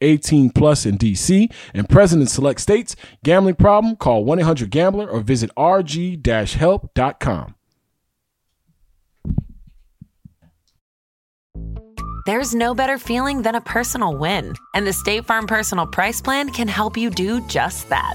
18 plus in DC and present in select states. Gambling problem? Call 1-800-GAMBLER or visit rg-help.com. There's no better feeling than a personal win, and the State Farm Personal Price Plan can help you do just that.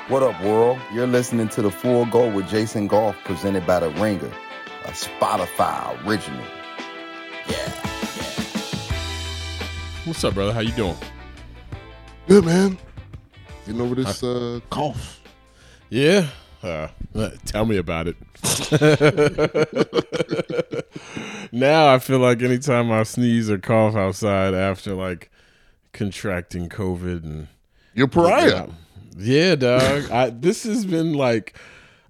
What up, world? You're listening to the Full Go with Jason Goff, presented by The Ringer, a Spotify original. Yeah. What's up, brother? How you doing? Good man. Getting over this uh, cough. Yeah. Uh, tell me about it. now I feel like anytime I sneeze or cough outside after like contracting COVID and You're pariah. Yeah, dog. I this has been like,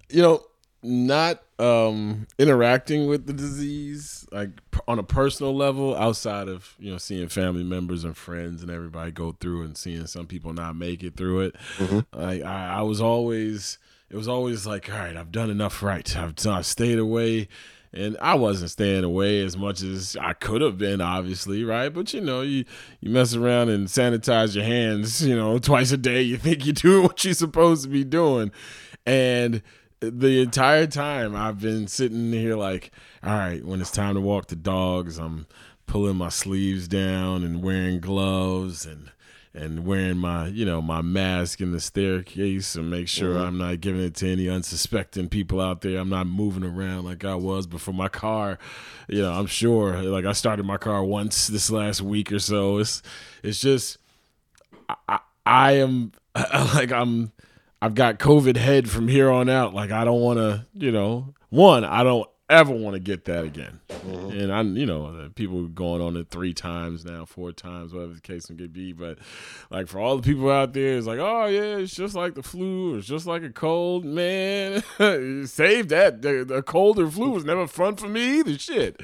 you know, not um interacting with the disease like p- on a personal level outside of you know seeing family members and friends and everybody go through and seeing some people not make it through it. Like I, I was always it was always like all right i've done enough right. I've, done, I've stayed away and I wasn't staying away as much as I could have been, obviously, right? But you know, you you mess around and sanitize your hands, you know, twice a day. You think you're doing what you're supposed to be doing, and the entire time I've been sitting here like, all right, when it's time to walk the dogs, I'm pulling my sleeves down and wearing gloves and and wearing my you know my mask in the staircase and make sure mm-hmm. I'm not giving it to any unsuspecting people out there. I'm not moving around like I was before my car. You know, I'm sure like I started my car once this last week or so. It's it's just I, I am like I'm I've got COVID head from here on out. Like I don't want to, you know, one I don't ever want to get that again. Mm-hmm. And I, you know, people going on it three times now, four times, whatever the case may be. But like for all the people out there, it's like, oh yeah, it's just like the flu, it's just like a cold. Man, save that. The, the cold or flu was never fun for me either. Shit.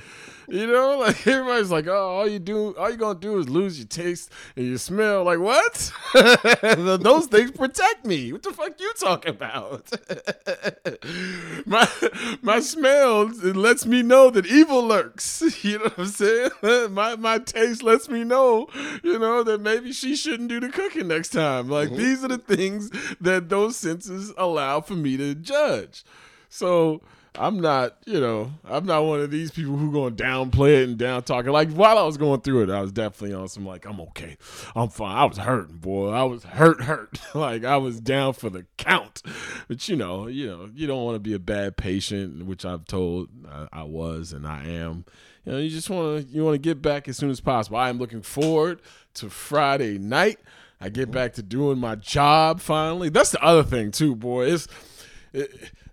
You know, like everybody's like, oh, all you do, all you gonna do is lose your taste and your smell. Like what? Those things protect me. What the fuck you talking about? my my smell it lets me know that evil lurks. You know what I'm saying? my my taste lets me know, you know, that maybe she shouldn't do the cooking next time. Like mm-hmm. these are the things that those senses allow for me to judge. So I'm not, you know, I'm not one of these people who going to downplay it and down talk it. Like while I was going through it, I was definitely on some like, I'm okay, I'm fine. I was hurting, boy. I was hurt, hurt. like I was down for the count. But you know, you know, you don't want to be a bad patient, which I've told I, I was and I am. You know, you just want to you want to get back as soon as possible. I am looking forward to Friday night. I get back to doing my job finally. That's the other thing too, boy. It's it,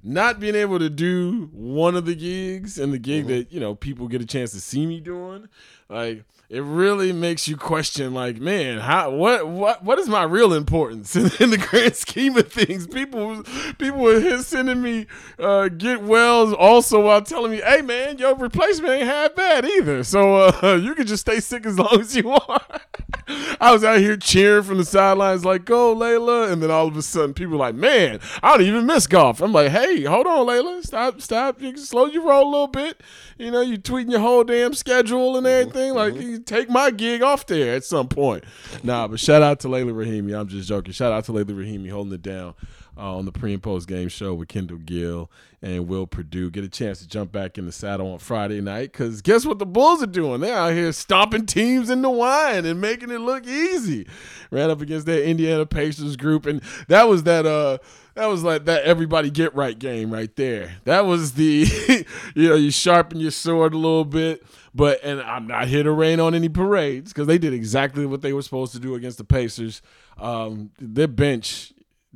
not being able to do one of the gigs and the gig mm-hmm. that you know people get a chance to see me doing like it really makes you question like man how what what what is my real importance in, in the grand scheme of things people people were sending me uh, get wells also while telling me hey man your replacement ain't half bad either so uh, you can just stay sick as long as you want I was out here cheering from the sidelines, like, go, Leila. And then all of a sudden, people like, man, I don't even miss Goff. I'm like, hey, hold on, Leila. Stop, stop. You slow your roll a little bit. You know, you tweeting your whole damn schedule and everything. Mm-hmm. Like, you take my gig off there at some point. Nah, but shout out to Leila Rahimi. I'm just joking. Shout out to Leila Rahimi holding it down uh, on the pre and post game show with Kendall Gill and Will Perdue. Get a chance to jump back in the saddle on Friday night because guess what the Bulls are doing? They're out here stomping teams in the wine and making it look easy. Ran up against that Indiana Pacers group, and that was that. uh that was like that everybody get right game right there. That was the, you know, you sharpen your sword a little bit. But, and I'm not here to rain on any parades because they did exactly what they were supposed to do against the Pacers. Um, their bench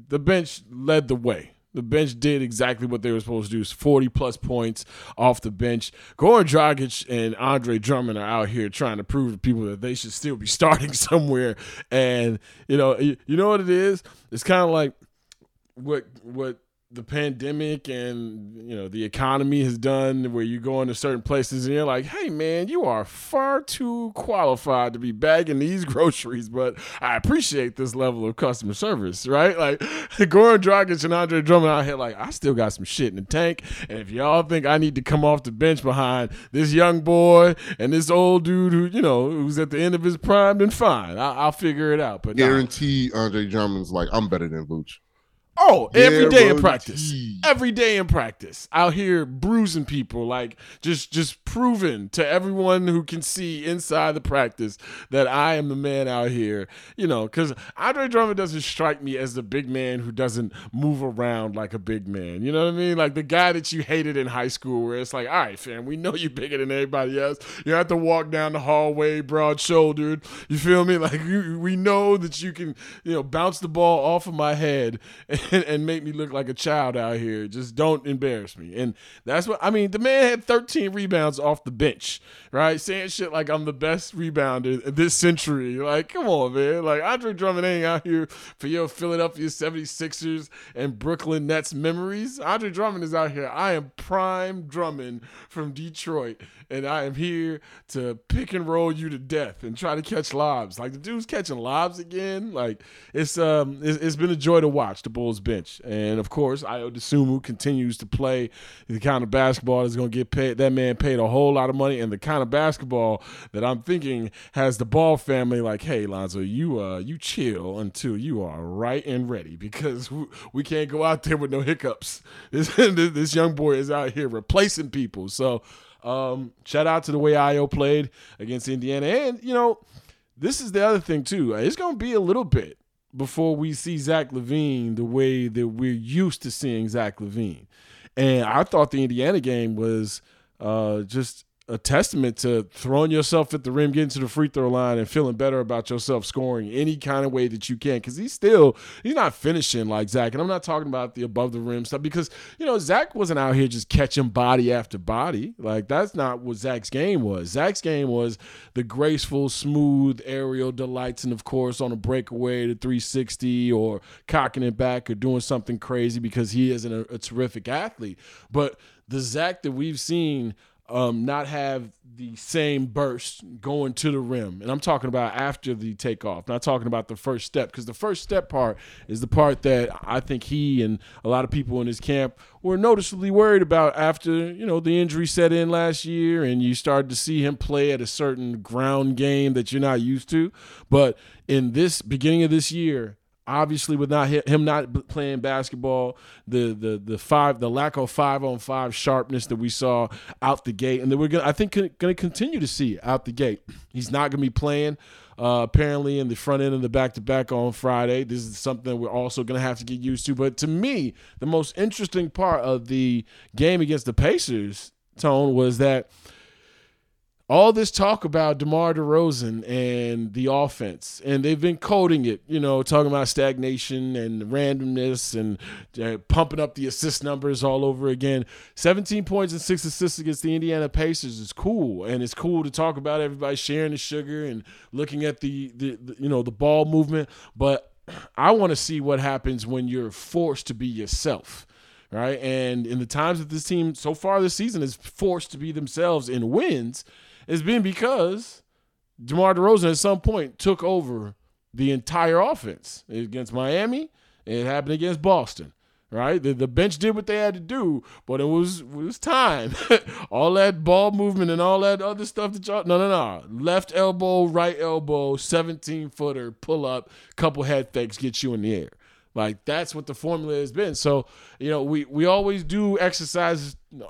the bench led the way. The bench did exactly what they were supposed to do. 40 plus points off the bench. Goran Dragic and Andre Drummond are out here trying to prove to people that they should still be starting somewhere. And you know, you know what it is? It's kind of like what what the pandemic and you know the economy has done where you go into certain places and you're like hey man you are far too qualified to be bagging these groceries but i appreciate this level of customer service right? Like Goran Dragic and Andre Drummond out here like I still got some shit in the tank. And if y'all think I need to come off the bench behind this young boy and this old dude who you know who's at the end of his prime then fine. I- will figure it out. But guarantee nah. Andre Drummond's like I'm better than Vooch Oh, every day in practice. Every day in practice. Out here bruising people, like just just proving to everyone who can see inside the practice that I am the man out here. You know, because Andre Drummond doesn't strike me as the big man who doesn't move around like a big man. You know what I mean? Like the guy that you hated in high school, where it's like, all right, fam, we know you're bigger than everybody else. You have to walk down the hallway broad shouldered. You feel me? Like you, we know that you can, you know, bounce the ball off of my head. and, and make me look like a child out here. Just don't embarrass me. And that's what I mean. The man had 13 rebounds off the bench, right? Saying shit like I'm the best rebounder this century. Like, come on, man. Like Andre Drummond ain't out here for your Philadelphia 76ers and Brooklyn Nets memories. Andre Drummond is out here. I am prime Drummond from Detroit and I am here to pick and roll you to death and try to catch lobs. Like the dude's catching lobs again. Like it's um it's, it's been a joy to watch the Bulls bench, and of course Ayo Dosunmu continues to play the kind of basketball that's going to get paid. That man paid a whole lot of money, and the kind of basketball that I'm thinking has the Ball family like, hey Lonzo, you uh you chill until you are right and ready because we can't go out there with no hiccups. This this young boy is out here replacing people, so. Um, shout out to the way Ayo played against Indiana. And, you know, this is the other thing, too. It's going to be a little bit before we see Zach LaVine the way that we're used to seeing Zach LaVine. And I thought the Indiana game was uh, just a testament to throwing yourself at the rim, getting to the free throw line, and feeling better about yourself scoring any kind of way that you can. Because he's still he's not finishing like Zach, and I'm not talking about the above the rim stuff because you know Zach wasn't out here just catching body after body. Like that's not what Zach's game was. Zach's game was the graceful, smooth aerial delights, and of course on a breakaway to 360 or cocking it back or doing something crazy because he a, a terrific athlete, but the Zach that we've seen um, not have the same burst going to the rim. And I'm talking about after the takeoff, not talking about the first step, because the first step part is the part that I think he and a lot of people in his camp were noticeably worried about after, you know, the injury set in last year and you started to see him play at a certain ground game that you're not used to. But in this beginning of this year, obviously with not him not playing basketball, the the the five the lack of five on five sharpness that we saw out the gate, and that we're gonna I think to continue to see out the gate. He's not to be playing. Uh, apparently, in the front end of the back to back on Friday, this is something we're also to have to get used to. But to me, the most interesting part of the game against the Pacers, Tone, was that all this talk about DeMar DeRozan and the offense, and they've been coding it, you know, talking about stagnation and randomness and uh, pumping up the assist numbers all over again. 17 points and six assists against the Indiana Pacers is cool, and it's cool to talk about everybody sharing the sugar and looking at the, the, the you know the ball movement. But I want to see what happens when you're forced to be yourself right? And in the times that this team so far this season is forced to be themselves in wins, it's been because DeMar DeRozan at some point took over the entire offense against Miami. It happened against Boston, right? The, the bench did what they had to do, but it was it was time. all that ball movement and all that other stuff that y'all no no no left elbow, right elbow, seventeen footer, pull up, couple head fakes, get you in the air. Like that's what the formula has been. So you know we we always do exercise uh,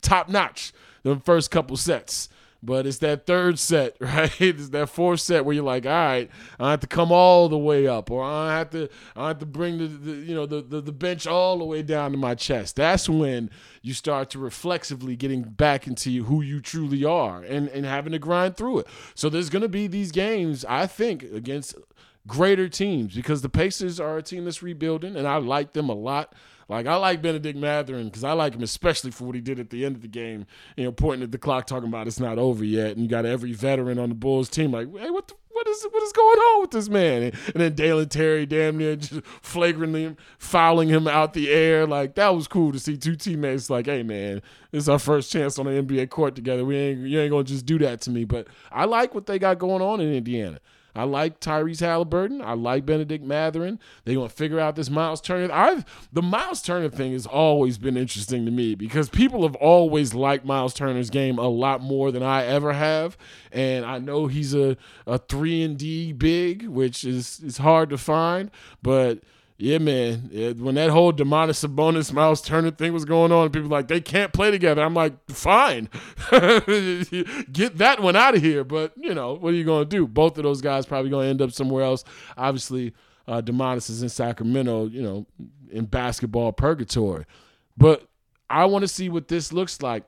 top notch the first couple sets. But it's that third set, right? It's that fourth set where you're like, all right, I have to come all the way up, or I have to, I have to bring the, the you know, the, the the bench all the way down to my chest. That's when you start to reflexively getting back into who you truly are, and and having to grind through it. So there's gonna be these games, I think, against greater teams because the Pacers are a team that's rebuilding, and I like them a lot. Like I like Bennedict Mathurin because I like him especially for what he did at the end of the game. You know, pointing at the clock, talking about it's not over yet, and you got every veteran on the Bulls team like, hey, what the, what is what is going on with this man? And, and then Dalen Terry damn near just flagrantly fouling him out the air. Like that was cool to see two teammates like, hey man, this is our first chance on the NBA court together. We ain't you ain't gonna just do that to me. But I like what they got going on in Indiana. I like Tyrese Halliburton. I like Bennedict Mathurin. They're gonna figure out this Miles Turner. I've the Miles Turner thing has always been interesting to me because people have always liked Miles Turner's game a lot more than I ever have. And I know he's a, a three and D big, which is is hard to find, but yeah, man. when that whole Domantas Sabonis Miles Turner thing was going on, people like they can't play together. I'm like, fine, get that one out of here. But you know, what are you going to do? Both of those guys probably going to end up somewhere else. Obviously, uh, Domantas is in Sacramento. You know, in basketball purgatory. But I want to see what this looks like.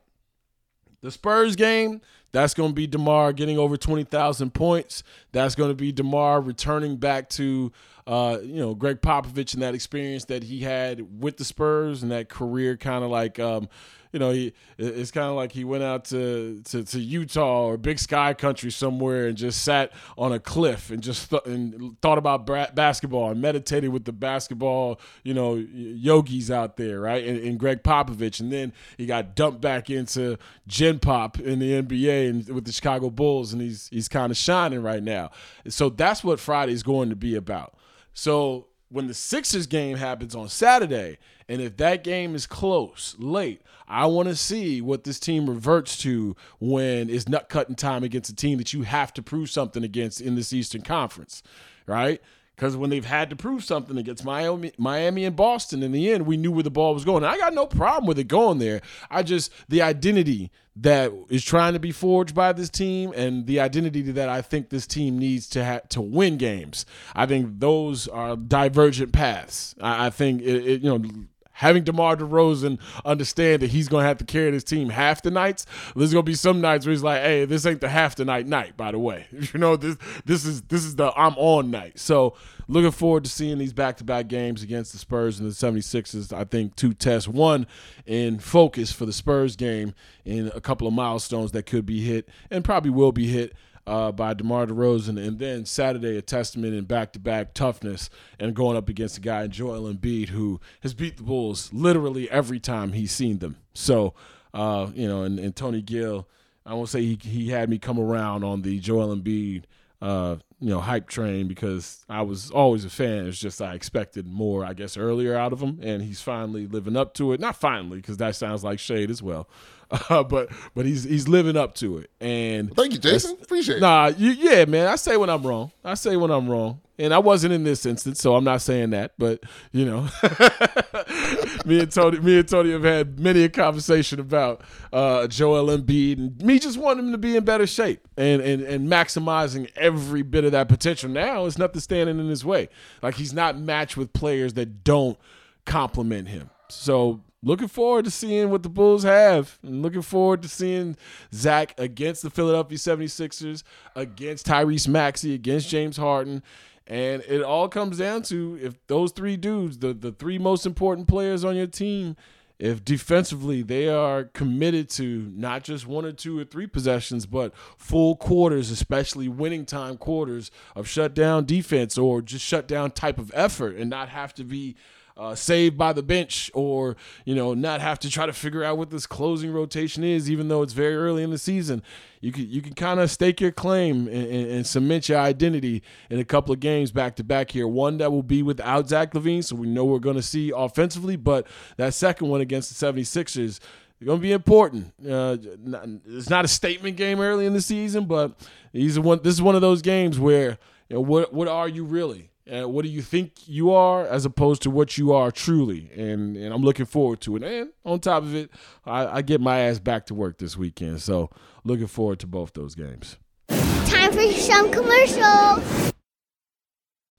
The Spurs game, that's going to be DeMar getting over 20,000 points. That's going to be DeMar returning back to uh, you know, Gregg Popovich and that experience that he had with the Spurs and that career kind of like, um, you know, he it's kind of like he went out to, to, to Utah or Big Sky Country somewhere and just sat on a cliff and just th- and thought about bra- basketball and meditated with the basketball, you know, yogis out there, right? And, and Gregg Popovich, and then he got dumped back into Gen Pop in the NBA and with the Chicago Bulls, and he's he's kind of shining right now. So that's what Friday is going to be about. So when the Sixers game happens on Saturday, and if that game is close, late, I want to see what this team reverts to when it's nut cutting time against a team that you have to prove something against in this Eastern Conference, right? Because when they've had to prove something against Miami, Miami and Boston, in the end, we knew where the ball was going. And I got no problem with it going there. I just the identity that is trying to be forged by this team, and the identity that I think this team needs to ha- to win games. I think those are divergent paths. I, I think it, it, you know having DeMar DeRozan understand that he's going to have to carry this team half the nights. There's going to be some nights where he's like, "Hey, this ain't the half the night night." By the way, you know this this is this is the I'm on night. So looking forward to seeing these back to back games against the Spurs and the 76ers. I think two tests, one in focus for the Spurs game, and a couple of milestones that could be hit and probably will be hit uh, by DeMar DeRozan, and then Saturday a testament in back-to-back toughness and going up against a guy Joel Embiid who has beat the Bulls literally every time he's seen them. So, uh, you know, and, and Tony Gill, I won't say he he had me come around on the Joel Embiid uh, you know hype train because I was always a fan. It's just I expected more, I guess, earlier out of him, and he's finally living up to it. Not finally, because that sounds like shade as well. Uh, but but he's he's living up to it. And thank you, Jason. Appreciate it. Nah, you, yeah, man. I say when I'm wrong. I say when I'm wrong. And I wasn't in this instance, so I'm not saying that. But you know, me and Tony, me and Tony have had many a conversation about uh, Joel Embiid and me just wanting him to be in better shape and, and and maximizing every bit of that potential. Now it's nothing standing in his way. Like he's not matched with players that don't complement him. So looking forward to seeing what the Bulls have. And looking forward to seeing Zach against the Philadelphia 76ers, against Tyrese Maxey, against James Harden. And it all comes down to if those three dudes, the, the three most important players on your team, if defensively they are committed to not just one or two or three possessions, but full quarters, especially winning time quarters of shutdown defense or just shutdown type of effort and not have to be uh, saved by the bench or you know not have to try to figure out what this closing rotation is even though it's very early in the season you can you can kind of stake your claim and, and, and, cement your identity in a couple of games back to back here one that will be without Zach LaVine, so we know we're going to see offensively but that second one against the 76ers they're going to be important. Uh, it's not a statement game early in the season, but these are one. This is one of those games where you know, what what are you really? Uh, what do you think you are as opposed to what you are truly? And and I'm looking forward to it. And on top of it, I, I get my ass back to work this weekend. So looking forward to both those games. Time for some commercials.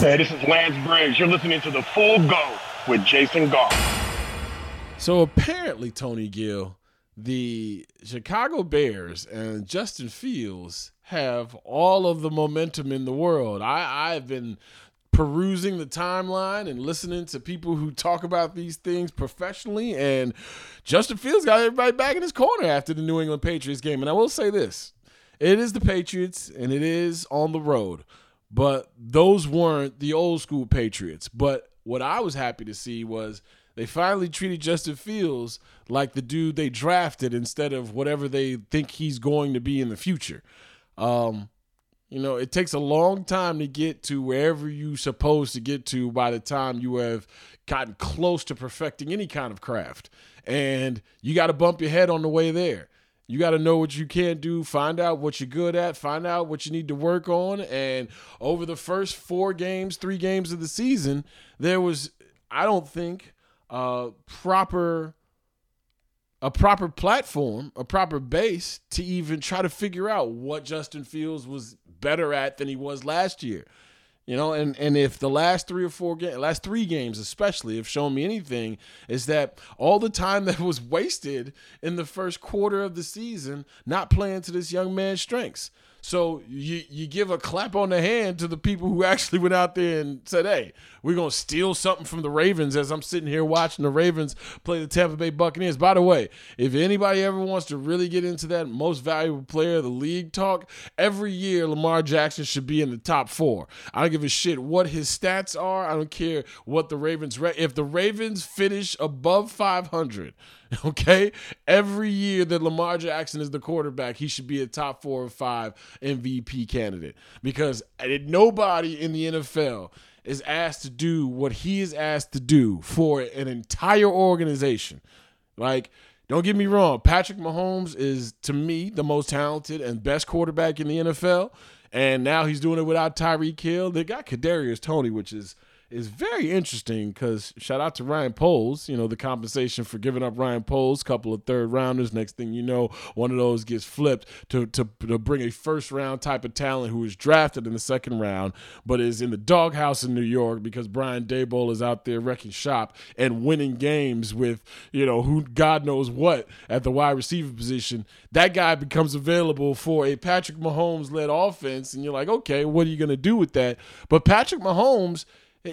Hey, this is Lance Briggs. You're listening to The Full Go with Jason Goff. So apparently, Tony Gill, the Chicago Bears and Justin Fields have all of the momentum in the world. I, I've been perusing the timeline and listening to people who talk about these things professionally, and Justin Fields got everybody back in his corner after the New England Patriots game. And I will say this it is the Patriots, and it is on the road, but those weren't the old school Patriots. But what I was happy to see was they finally treated Justin Fields like the dude they drafted instead of whatever they think he's going to be in the future. Um, you know, it takes a long time to get to wherever you're supposed to get to by the time you have gotten close to perfecting any kind of craft. And you got to bump your head on the way there. You got to know what you can do, find out what you're good at, find out what you need to work on. And over the first four games, three games of the season, there was, I don't think, uh, proper a proper platform, a proper base to even try to figure out what Justin Fields was better at than he was last year. You know, and, and if the last three or four games, last three games especially, have shown me anything, is that all the time that was wasted in the first quarter of the season not playing to this young man's strengths. So you you give a clap on the hand to the people who actually went out there and said, "Hey, we're gonna steal something from the Ravens." As I'm sitting here watching the Ravens play the Tampa Bay Buccaneers. By the way, if anybody ever wants to really get into that most valuable player of the league talk, every year Lamar Jackson should be in the top four. I don't give a shit what his stats are. I don't care what the Ravens. If the Ravens finish above 500 Okay, every year that Lamar Jackson is the quarterback, he should be a top four or five MVP candidate because nobody in the NFL is asked to do what he is asked to do for an entire organization. Like, don't get me wrong, Patrick Mahomes is to me the most talented and best quarterback in the NFL, and now he's doing it without Tyreek Hill. They got Kadarius Toney, which is is very interesting because shout out to Ryan Poles, you know, the compensation for giving up Ryan Poles, couple of third rounders. Next thing you know, one of those gets flipped to, to, to bring a first round type of talent who was drafted in the second round, but is in the doghouse in New York because Brian Daboll is out there wrecking shop and winning games with, you know, who God knows what at the wide receiver position. That guy becomes available for a Patrick Mahomes led offense, and you're like, okay, what are you going to do with that? But Patrick Mahomes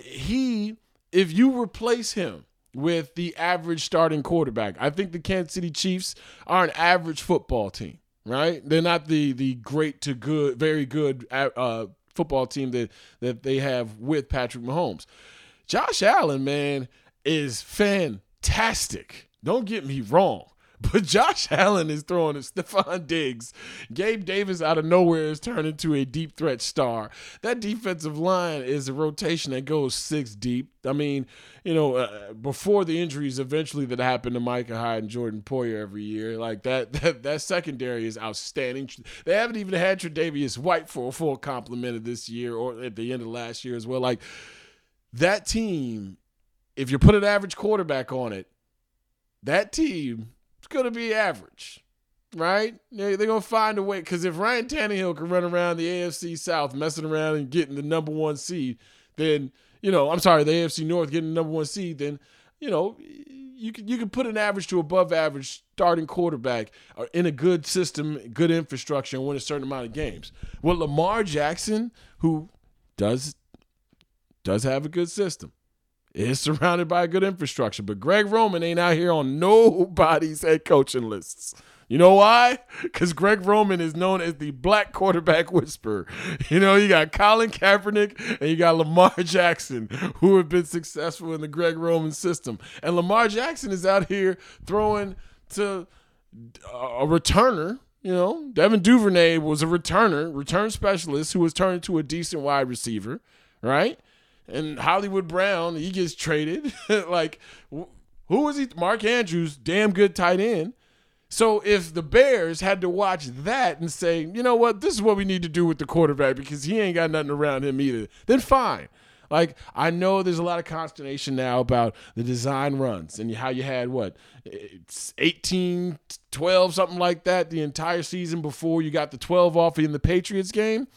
he if you replace him with the average starting quarterback, I think the Kansas City Chiefs are an average football team, right? They're not the the great to good, very good uh, football team that that they have with Patrick Mahomes. Josh Allen, man, is fantastic. Don't get me wrong. But Josh Allen is throwing at Stefon Diggs. Gabe Davis out of nowhere is turned into a deep threat star. That defensive line is a rotation that goes six deep. I mean, you know, uh, before the injuries eventually that happen to Micah Hyde and Jordan Poyer every year, like that, that, that secondary is outstanding. They haven't even had Tre'Davious White for a full complement of this year or at the end of last year as well. Like that team, if you put an average quarterback on it, that team it's going to be average, right? They're, going to find a way. Because if Ryan Tannehill can run around the AFC South messing around and getting the number one seed, then, you know, I'm sorry, the AFC North getting the number one seed, then, you know, you can, you can put an average to above average starting quarterback uh, in a good system, good infrastructure, and win a certain amount of games. Well, Lamar Jackson, who does does have a good system, is surrounded by good infrastructure. But Greg Roman ain't out here on nobody's head coaching lists. You know why? Because Greg Roman is known as the black quarterback whisperer. You know, you got Colin Kaepernick and you got Lamar Jackson, who have been successful in the Greg Roman system. And Lamar Jackson is out here throwing to a returner. You know, Devin Duvernay was a returner, return specialist who was turned into a decent wide receiver, right? And Hollywood Brown, he gets traded. like, who is he? Mark Andrews, damn good tight end. So if the Bears had to watch that and say, you know what, this is what we need to do with the quarterback because he ain't got nothing around him either, then fine. Like I know there's a lot of consternation now about the design runs and how you had what 18 12 something like that the entire season before you got the 12 off in the Patriots game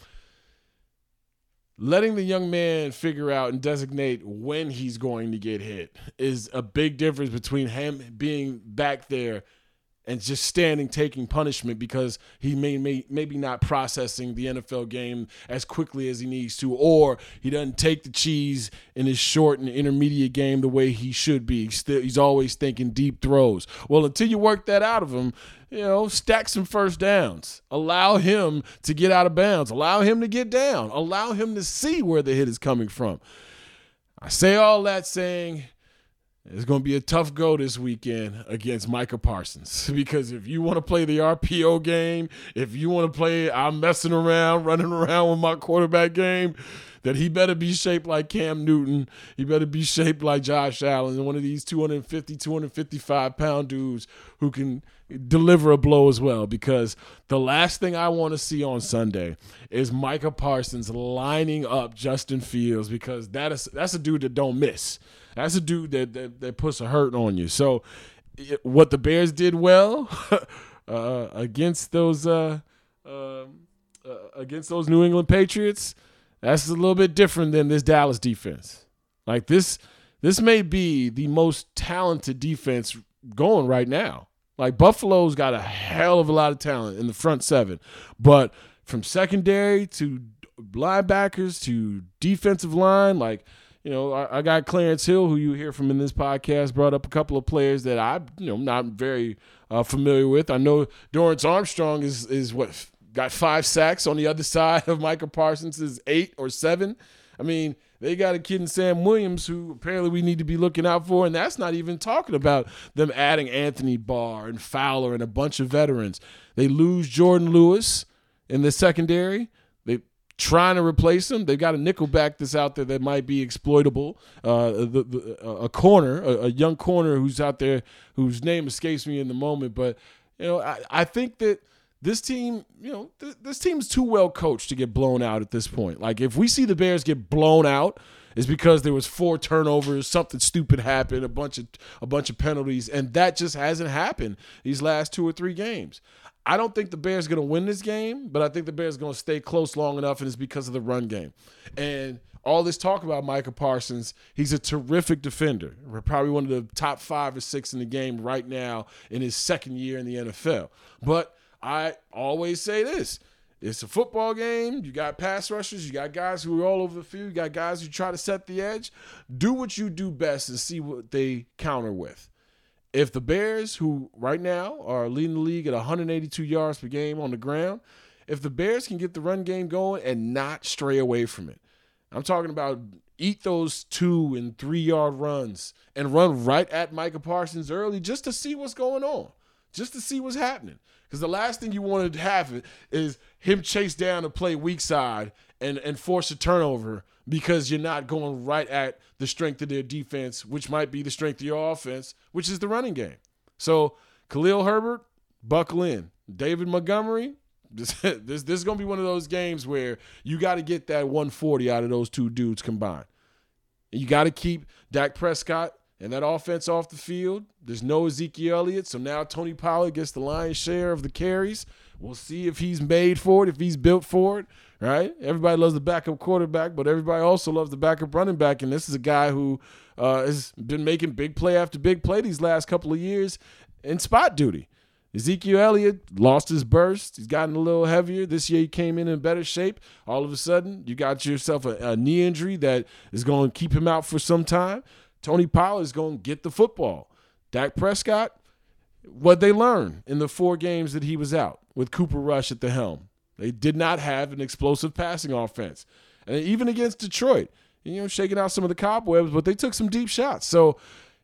letting the young man figure out and designate when he's going to get hit is a big difference between him being back there and just standing taking punishment because he may, may maybe not processing the NFL game as quickly as he needs to, or he doesn't take the cheese in his short and intermediate game the way he should be. He's, still, he's always thinking deep throws. Well, until you work that out of him, you know, stack some first downs. Allow him to get out of bounds. Allow him to get down. Allow him to see where the hit is coming from. I say all that saying it's going to be a tough go this weekend against Micah Parsons because if you want to play the RPO game, if you want to play I'm messing around, running around with my quarterback game, that he better be shaped like Cam Newton. He better be shaped like Josh Allen, one of these 250, 255 pound dudes who can deliver a blow as well. Because the last thing I want to see on Sunday is Micah Parsons lining up Justin Fields because that is that's a dude that don't miss. That's a dude that that, that puts a hurt on you. So what the Bears did well uh, against those uh, uh, against those New England Patriots that's a little bit different than this Dallas defense. Like this, this may be the most talented defense going right now. Like Buffalo's got a hell of a lot of talent in the front seven, but from secondary to linebackers to defensive line, like you know, I, I, got Clarence Hill, who you hear from in this podcast, brought up a couple of players that I, you know, not very uh, familiar with. I know Dorance Armstrong is is what got five sacks on the other side of Michael Parsons eight or seven. I mean, they got a kid in Sam Williams who apparently we need to be looking out for, and that's not even talking about them adding Anthony Barr and Fowler and a bunch of veterans. They lose Jourdan Lewis in the secondary. They trying to replace him. They've got a nickelback that's out there that might be exploitable. Uh, the, the, a corner, a, a, young corner who's out there whose name escapes me in the moment, but you know, I, I think that this team, you know, th- this team's too well coached to get blown out at this point. Like if we see the Bears get blown out, it's because there was four turnovers, something stupid happened, a bunch of a bunch of penalties, and that just hasn't happened these last two or three games. I don't think the Bears going to win this game, but I think the Bears going to stay close long enough, and it's because of the run game. And all this talk about Micah Parsons, he's a terrific defender. Probably one of the top five or six in the game right now in his second year in the NFL. But I always say this it's a football game. You got pass rushers. You got guys who are all over the field. You got guys who try to set the edge. Do what you do best and see what they counter with. If the Bears, who right now are leading the league at 182 yards per game on the ground, if the Bears can get the run game going and not stray away from it, I'm talking about eat those two and three yard runs and run right at Micah Parsons early just to see what's going on, just to see what's happening. Because the last thing you want to have is him chase down and play weak side and, and force a turnover because you're not going right at the strength of their defense, which might be the strength of your offense, which is the running game. So Khalil Herbert, buckle in. David Montgomery, this this, this is gonna be one of those games where you got to get that 140 out of those two dudes combined. You got to keep Dak Prescott and that offense off the field. There's no Ezekiel Elliott, so now Tony Pollard gets the lion's share of the carries. We'll see if he's made for it, if he's built for it, right? Everybody loves the backup quarterback, but everybody also loves the backup running back. And this is a guy who uh, has been making big play after big play these last couple of years in spot duty. Ezekiel Elliott lost his burst. He's gotten a little heavier. This year he came in in better shape. All of a sudden, you got yourself a, a knee injury that is going to keep him out for some time. Tony Pollard is going to get the football. Dak Prescott, what they learned in the four games that he was out with Cooper Rush at the helm. They did not have an explosive passing offense. And even against Detroit, you know, shaking out some of the cobwebs, but they took some deep shots. So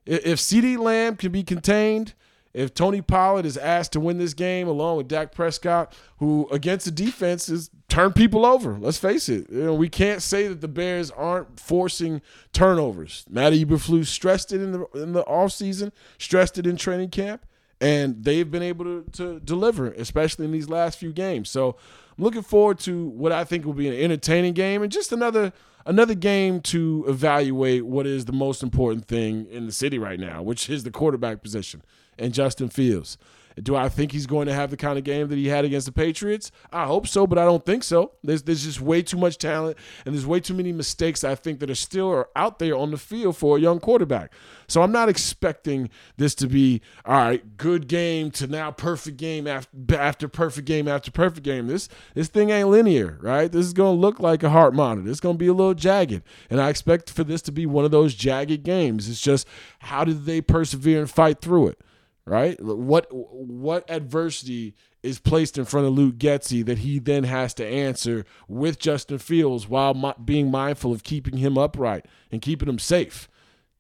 if CeeDee Lamb can be contained, if Tony Pollard is asked to win this game along with Dak Prescott, who against the defense is turn people over. Let's face it. You know, we can't say that the Bears aren't forcing turnovers. Matt Eberflus stressed it in the in the offseason, stressed it in training camp, and they've been able to, to deliver, especially in these last few games. So I'm looking forward to what I think will be an entertaining game and just another another game to evaluate what is the most important thing in the city right now, which is the quarterback position and Justin Fields. Do I think he's going to have the kind of game that he had against the Patriots? I hope so, but I don't think so. There's, there's just way too much talent, and there's way too many mistakes I think that are still are out there on the field for a young quarterback. So I'm not expecting this to be all right, good game to now perfect game after, after perfect game after perfect game. This this thing ain't linear, right? This is going to look like a heart monitor. It's going to be a little jagged, and I expect for this to be one of those jagged games. It's just how did they persevere and fight through it? Right? What what adversity is placed in front of Luke Getsy that he then has to answer with Justin Fields while being mindful of keeping him upright and keeping him safe?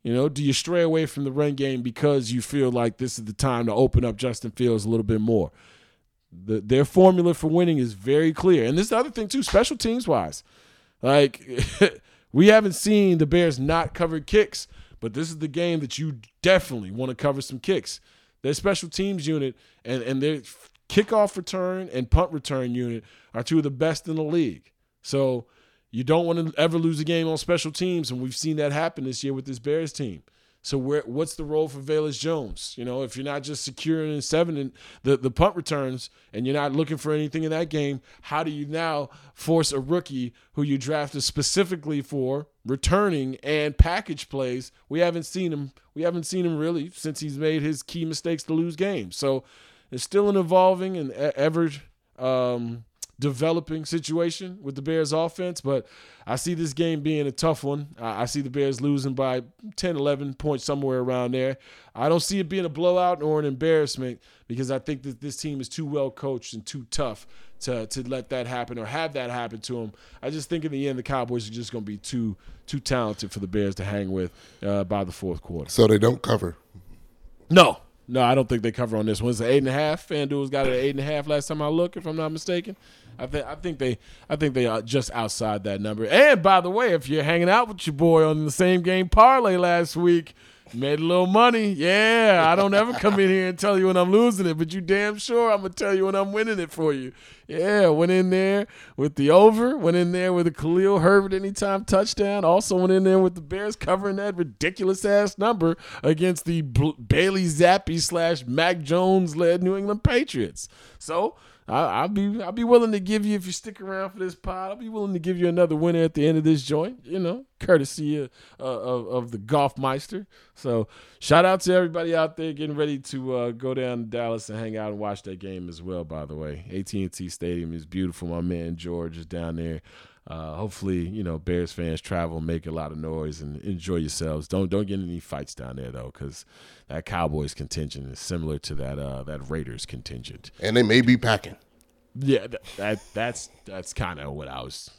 You know, do you stray away from the run game because you feel like this is the time to open up Justin Fields a little bit more? The, their formula for winning is very clear. And this is the other thing, too, special teams wise. Like, we haven't seen the Bears not cover kicks, but this is the game that you definitely want to cover some kicks. Their special teams unit and, and their kickoff return and punt return unit are two of the best in the league. So you don't want to ever lose a game on special teams, and we've seen that happen this year with this Bears team. So where what's the role for Velus Jones? You know, if you're not just securing in seven and the, the punt returns and you're not looking for anything in that game, how do you now force a rookie who you drafted specifically for returning and package plays? We haven't seen him. We haven't seen him really since he's made his key mistakes to lose games. So it's still an evolving and ever um, developing situation with the Bears offense, but I see this game being a tough one. I see the Bears losing by 10, 11 points, somewhere around there. I don't see it being a blowout or an embarrassment because I think that this team is too well coached and too tough to, to let that happen or have that happen to them. I just think in the end, the Cowboys are just going to be too too talented for the Bears to hang with uh, by the fourth quarter. So they don't cover? No, no, I don't think they cover on this one. It's an eight and a half. FanDuel's got it at eight and a half last time I looked, if I'm not mistaken. I think I think they I think they are just outside that number. And by the way, if you're hanging out with your boy on the same game parlay last week, Made a little money. Yeah, I don't ever come in here and tell you when I'm losing it, but you damn sure I'm gonna tell you when I'm winning it for you. Yeah, went in there with the over, went in there with a Khalil Herbert anytime touchdown. Also went in there with the Bears covering that ridiculous ass number against the Bailey Zappe slash Mac Jones led New England Patriots. So I, will be I'll be willing to give you if you stick around for this pod. I'll be willing to give you another winner at the end of this joint. You know, courtesy of, uh, of, of the Goff Meister. So shout out to everybody out there getting ready to uh, go down to Dallas and hang out and watch that game as well. By the way, AT and T Stadium is beautiful. My man George is down there. Uh, hopefully, you know Bears fans travel, make a lot of noise, and enjoy yourselves. Don't don't get any fights down there though, because that Cowboys contingent is similar to that uh, that Raiders contingent. And they may be packing. Yeah, that, that that's that's kind of what I was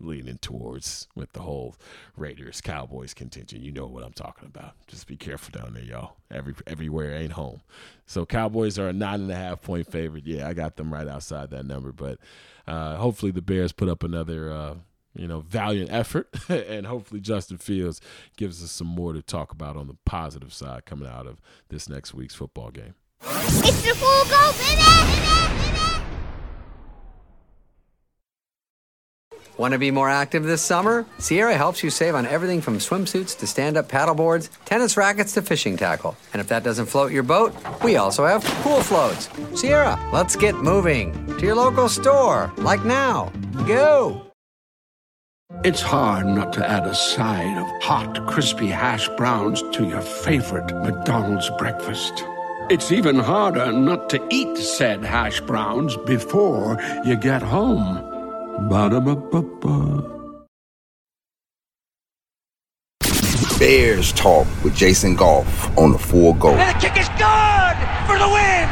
leaning towards with the whole Raiders Cowboys contingent. You know what I'm talking about. Just be careful down there, y'all. Every everywhere ain't home. So Cowboys are a nine and a half point favorite. Yeah, I got them right outside that number, but uh, hopefully the Bears put up another. Uh, you know, valiant effort, and hopefully Justin Fields gives us some more to talk about on the positive side coming out of this next week's football game. It's the full go, baby! Want to be more active this summer? Sierra helps you save on everything from swimsuits to stand up paddleboards, tennis rackets to fishing tackle. And if that doesn't float your boat, we also have pool floats. Sierra, let's get moving to your local store, like now. Go! It's hard not to add a side of hot, crispy hash browns to your favorite McDonald's breakfast. It's even harder not to eat said hash browns before you get home. Ba-da-ba-ba-ba. Bears Talk with Jason Goff on the Full Go. And the kick is good for the win.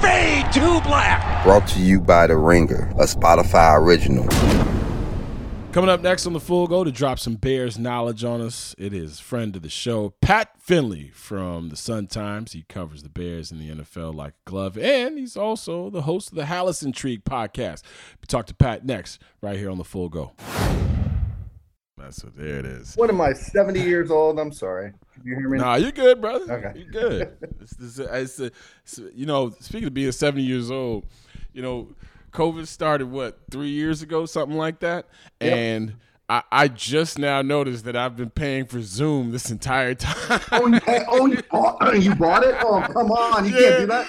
Fade to black. Brought to you by The Ringer, a Spotify original. Coming up next on the Full Go to drop some Bears knowledge on us, it is friend of the show, Pat Finley from the Sun Times. He covers the Bears in the NFL like a glove, and he's also the host of the Halas Intrigue podcast. We talk to Pat next, right here on the Full Go. That's what, there it is. What am I, 70 years old? I'm sorry. You hear me? Nah, you're good, brother. Okay. You're good. it's, it's, it's, it's, you know, speaking of being 70 years old, you know, COVID started what three years ago, something like that, yep. and I, I just now noticed that I've been paying for Zoom this entire time. oh, you, oh, you bought, you bought it? Oh, come on, you yeah. can't do that.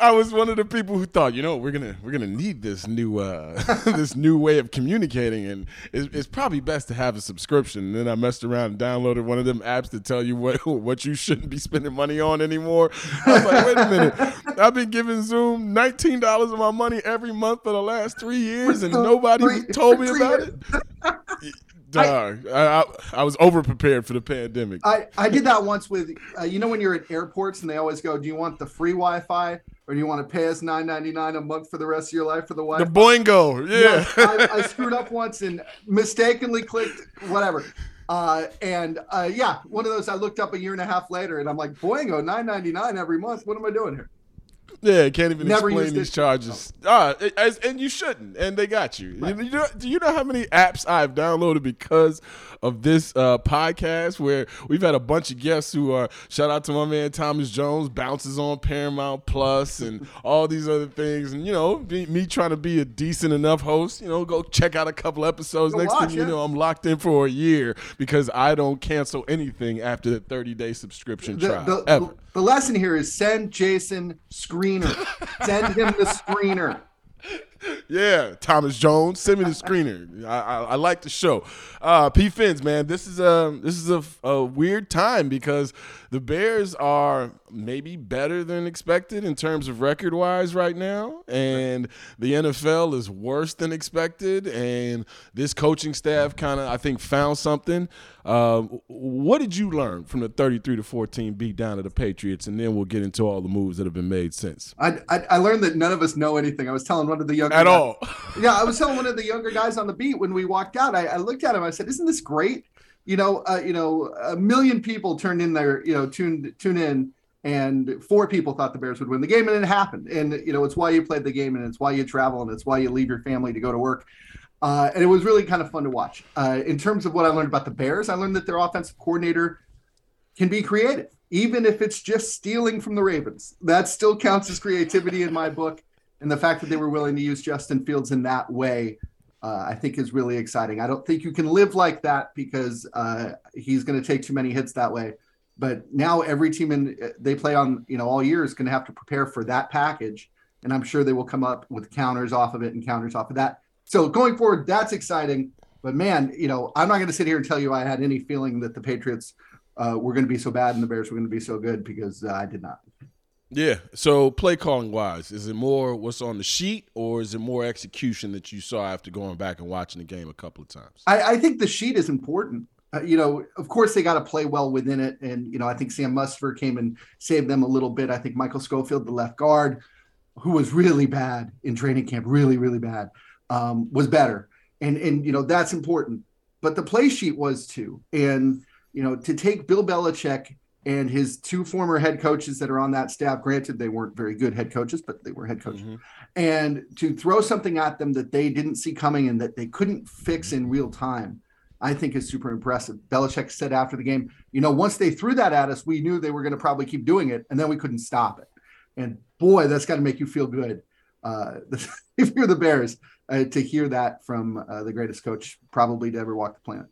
I was one of the people who thought, you know, we're gonna we're gonna need this new uh, this new way of communicating, and it's, it's, probably best to have a subscription. And then I messed around and downloaded one of them apps to tell you what what you shouldn't be spending money on anymore. I was like, wait a minute, I've been giving Zoom nineteen dollars of my money every month for the last three years, and nobody told me about it. Dog, I, I, I, was over prepared for the pandemic. I, I did that once with, uh, you know, when you're at airports and they always go, "Do you want the free Wi-Fi or do you want to pay us nine ninety nine a month for the rest of your life for the Wi-Fi?" The Boingo, yeah. I, I, screwed up once and mistakenly clicked whatever, uh, and uh, yeah, one of those I looked up a year and a half later and I'm like, Boingo, nine ninety nine every month. What am I doing here? Yeah, can't even Never explain these it. charges. Ah, as, and you shouldn't. And they got you. Right. you know, do you know how many apps I've downloaded because of this uh, podcast? Where we've had a bunch of guests who are shout out to my man Thomas Jones, bounces on Paramount Plus, and all these other things. And you know, me, me, trying to be a decent enough host, you know, go check out a couple episodes. Go Next watch, thing you know, I'm locked in for a year because I don't cancel anything after the 30 day subscription the, trial the, ever. The lesson here is send Jason screener. send him the screener. Yeah, Thomas Jones, send me the screener. I, I, I like the show. Uh, P Fins, man, this is a this is a, a weird time because the Bears are maybe better than expected in terms of record wise right now, and the NFL is worse than expected. And this coaching staff kind of, I think, found something. Uh, what did you learn from the 33 to 14 beat down of the Patriots? And then we'll get into all the moves that have been made since. I, I, I learned that none of us know anything. I was telling one of the younger at guys, all. yeah, I was telling one of the younger guys on the beat when we walked out. I, I looked at him. I said, "Isn't this great?" You know, uh, you know, a million people turned in their, you know, tuned tune in and four people thought the Bears would win the game, and it happened. And you know, it's why you played the game, and it's why you travel, and it's why you leave your family to go to work. Uh, and it was really kind of fun to watch. Uh, in terms of what I learned about the Bears, I learned that their offensive coordinator can be creative, even if it's just stealing from the Ravens. That still counts as creativity in my book. And the fact that they were willing to use Justin Fields in that way, uh, I think is really exciting. I don't think you can live like that because uh, he's going to take too many hits that way. But now every team in they play on, you know, all year is going to have to prepare for that package, and I'm sure they will come up with counters off of it and counters off of that. So going forward, that's exciting. But man, you know, I'm not going to sit here and tell you I had any feeling that the Patriots uh, were going to be so bad and the Bears were going to be so good because uh, I did not. Yeah. So play calling wise, is it more what's on the sheet or is it more execution that you saw after going back and watching the game a couple of times? I, I think the sheet is important. Uh, you know, of course they got to play well within it, and you know I think Sam Mustipher came and saved them a little bit. I think Michael Schofield, the left guard, who was really bad in training camp, really really bad, um, was better, and and you know that's important. But the play sheet was too, and you know to take Bill Belichick and his two former head coaches that are on that staff. Granted, they weren't very good head coaches, but they were head coaches. Mm-hmm. And to throw something at them that they didn't see coming and that they couldn't fix in real time, I think is super impressive. Belichick said after the game, you know, once they threw that at us, we knew they were going to probably keep doing it, and then we couldn't stop it. And boy, that's got to make you feel good uh, if you're the Bears uh, to hear that from uh, the greatest coach probably to ever walk the planet.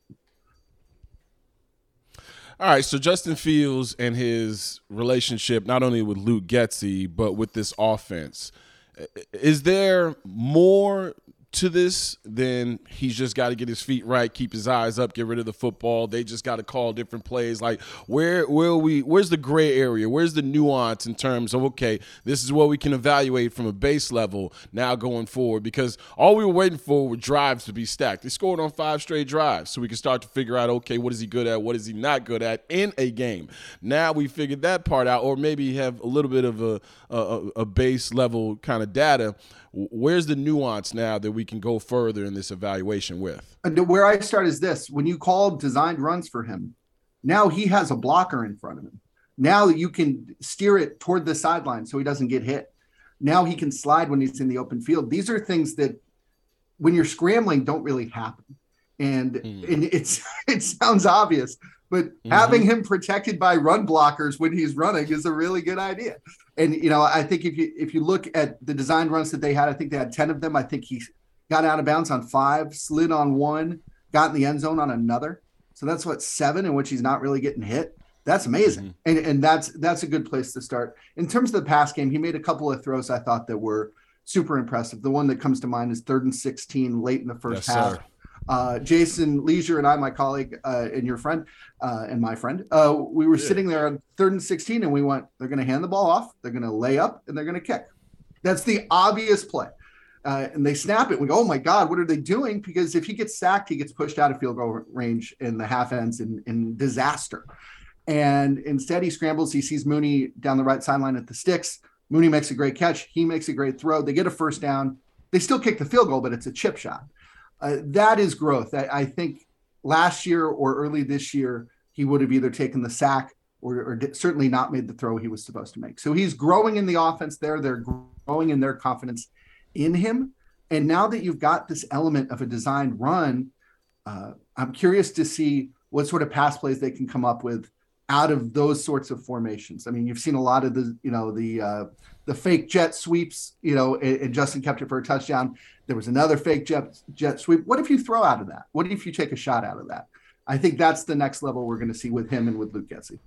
All right, so Justin Fields and his relationship not only with Luke Getsy but with this offense. Is there more to this, then he's just got to get his feet right, keep his eyes up, get rid of the football. They just got to call different plays. Like where where we where's the gray area? Where's the nuance in terms of okay, this is what we can evaluate from a base level now going forward because all we were waiting for were drives to be stacked. They scored on five straight drives, so we can start to figure out okay, what is he good at, what is he not good at in a game. Now we figured that part out, or maybe have a little bit of a a, a base level kind of data Where's the nuance now that we can go further in this evaluation with? Where I start is this when you call designed runs for him, now he has a blocker in front of him. Now you can steer it toward the sideline so he doesn't get hit. Now he can slide when he's in the open field. These are things that when you're scrambling don't really happen. And, mm. and it's it sounds obvious, but mm-hmm. having him protected by run blockers when he's running is a really good idea and you know, I think if you if you look at the design runs that they had, I think they had ten of them. I think he got out of bounds on five, slid on one, got in the end zone on another. So that's what seven in which he's not really getting hit. That's amazing, mm-hmm. and and that's that's a good place to start. In terms of the pass game, he made a couple of throws I thought that were super impressive. The one that comes to mind is third and sixteen late in the first yes, half. Sir. Uh, Jason Lieser and I, my colleague uh, and your friend uh, and my friend, uh, we were yeah. sitting there on third and 16 and we went, they're going to hand the ball off, they're going to lay up, and they're going to kick. That's the obvious play. Uh, and they snap it. We go, oh my God, what are they doing? Because if he gets sacked, he gets pushed out of field goal range in the half ends in, in disaster. And instead, he scrambles. He sees Mooney down the right sideline at the sticks. Mooney makes a great catch. He makes a great throw. They get a first down. They still kick the field goal, but it's a chip shot uh, that is growth. I, I, think last year or early this year, he would have either taken the sack or, or certainly not made the throw he was supposed to make. So he's growing in the offense there. They're growing in their confidence in him. And now that you've got this element of a designed run, uh, I'm curious to see what sort of pass plays they can come up with out of those sorts of formations. I mean, you've seen a lot of the, you know, the uh, the fake jet sweeps, you know, and, and, Justin kept it for a touchdown. There was another fake jet jet sweep. What if you throw out of that? What if you take a shot out of that? I think that's the next level we're going to see with him and with Luke Getsy.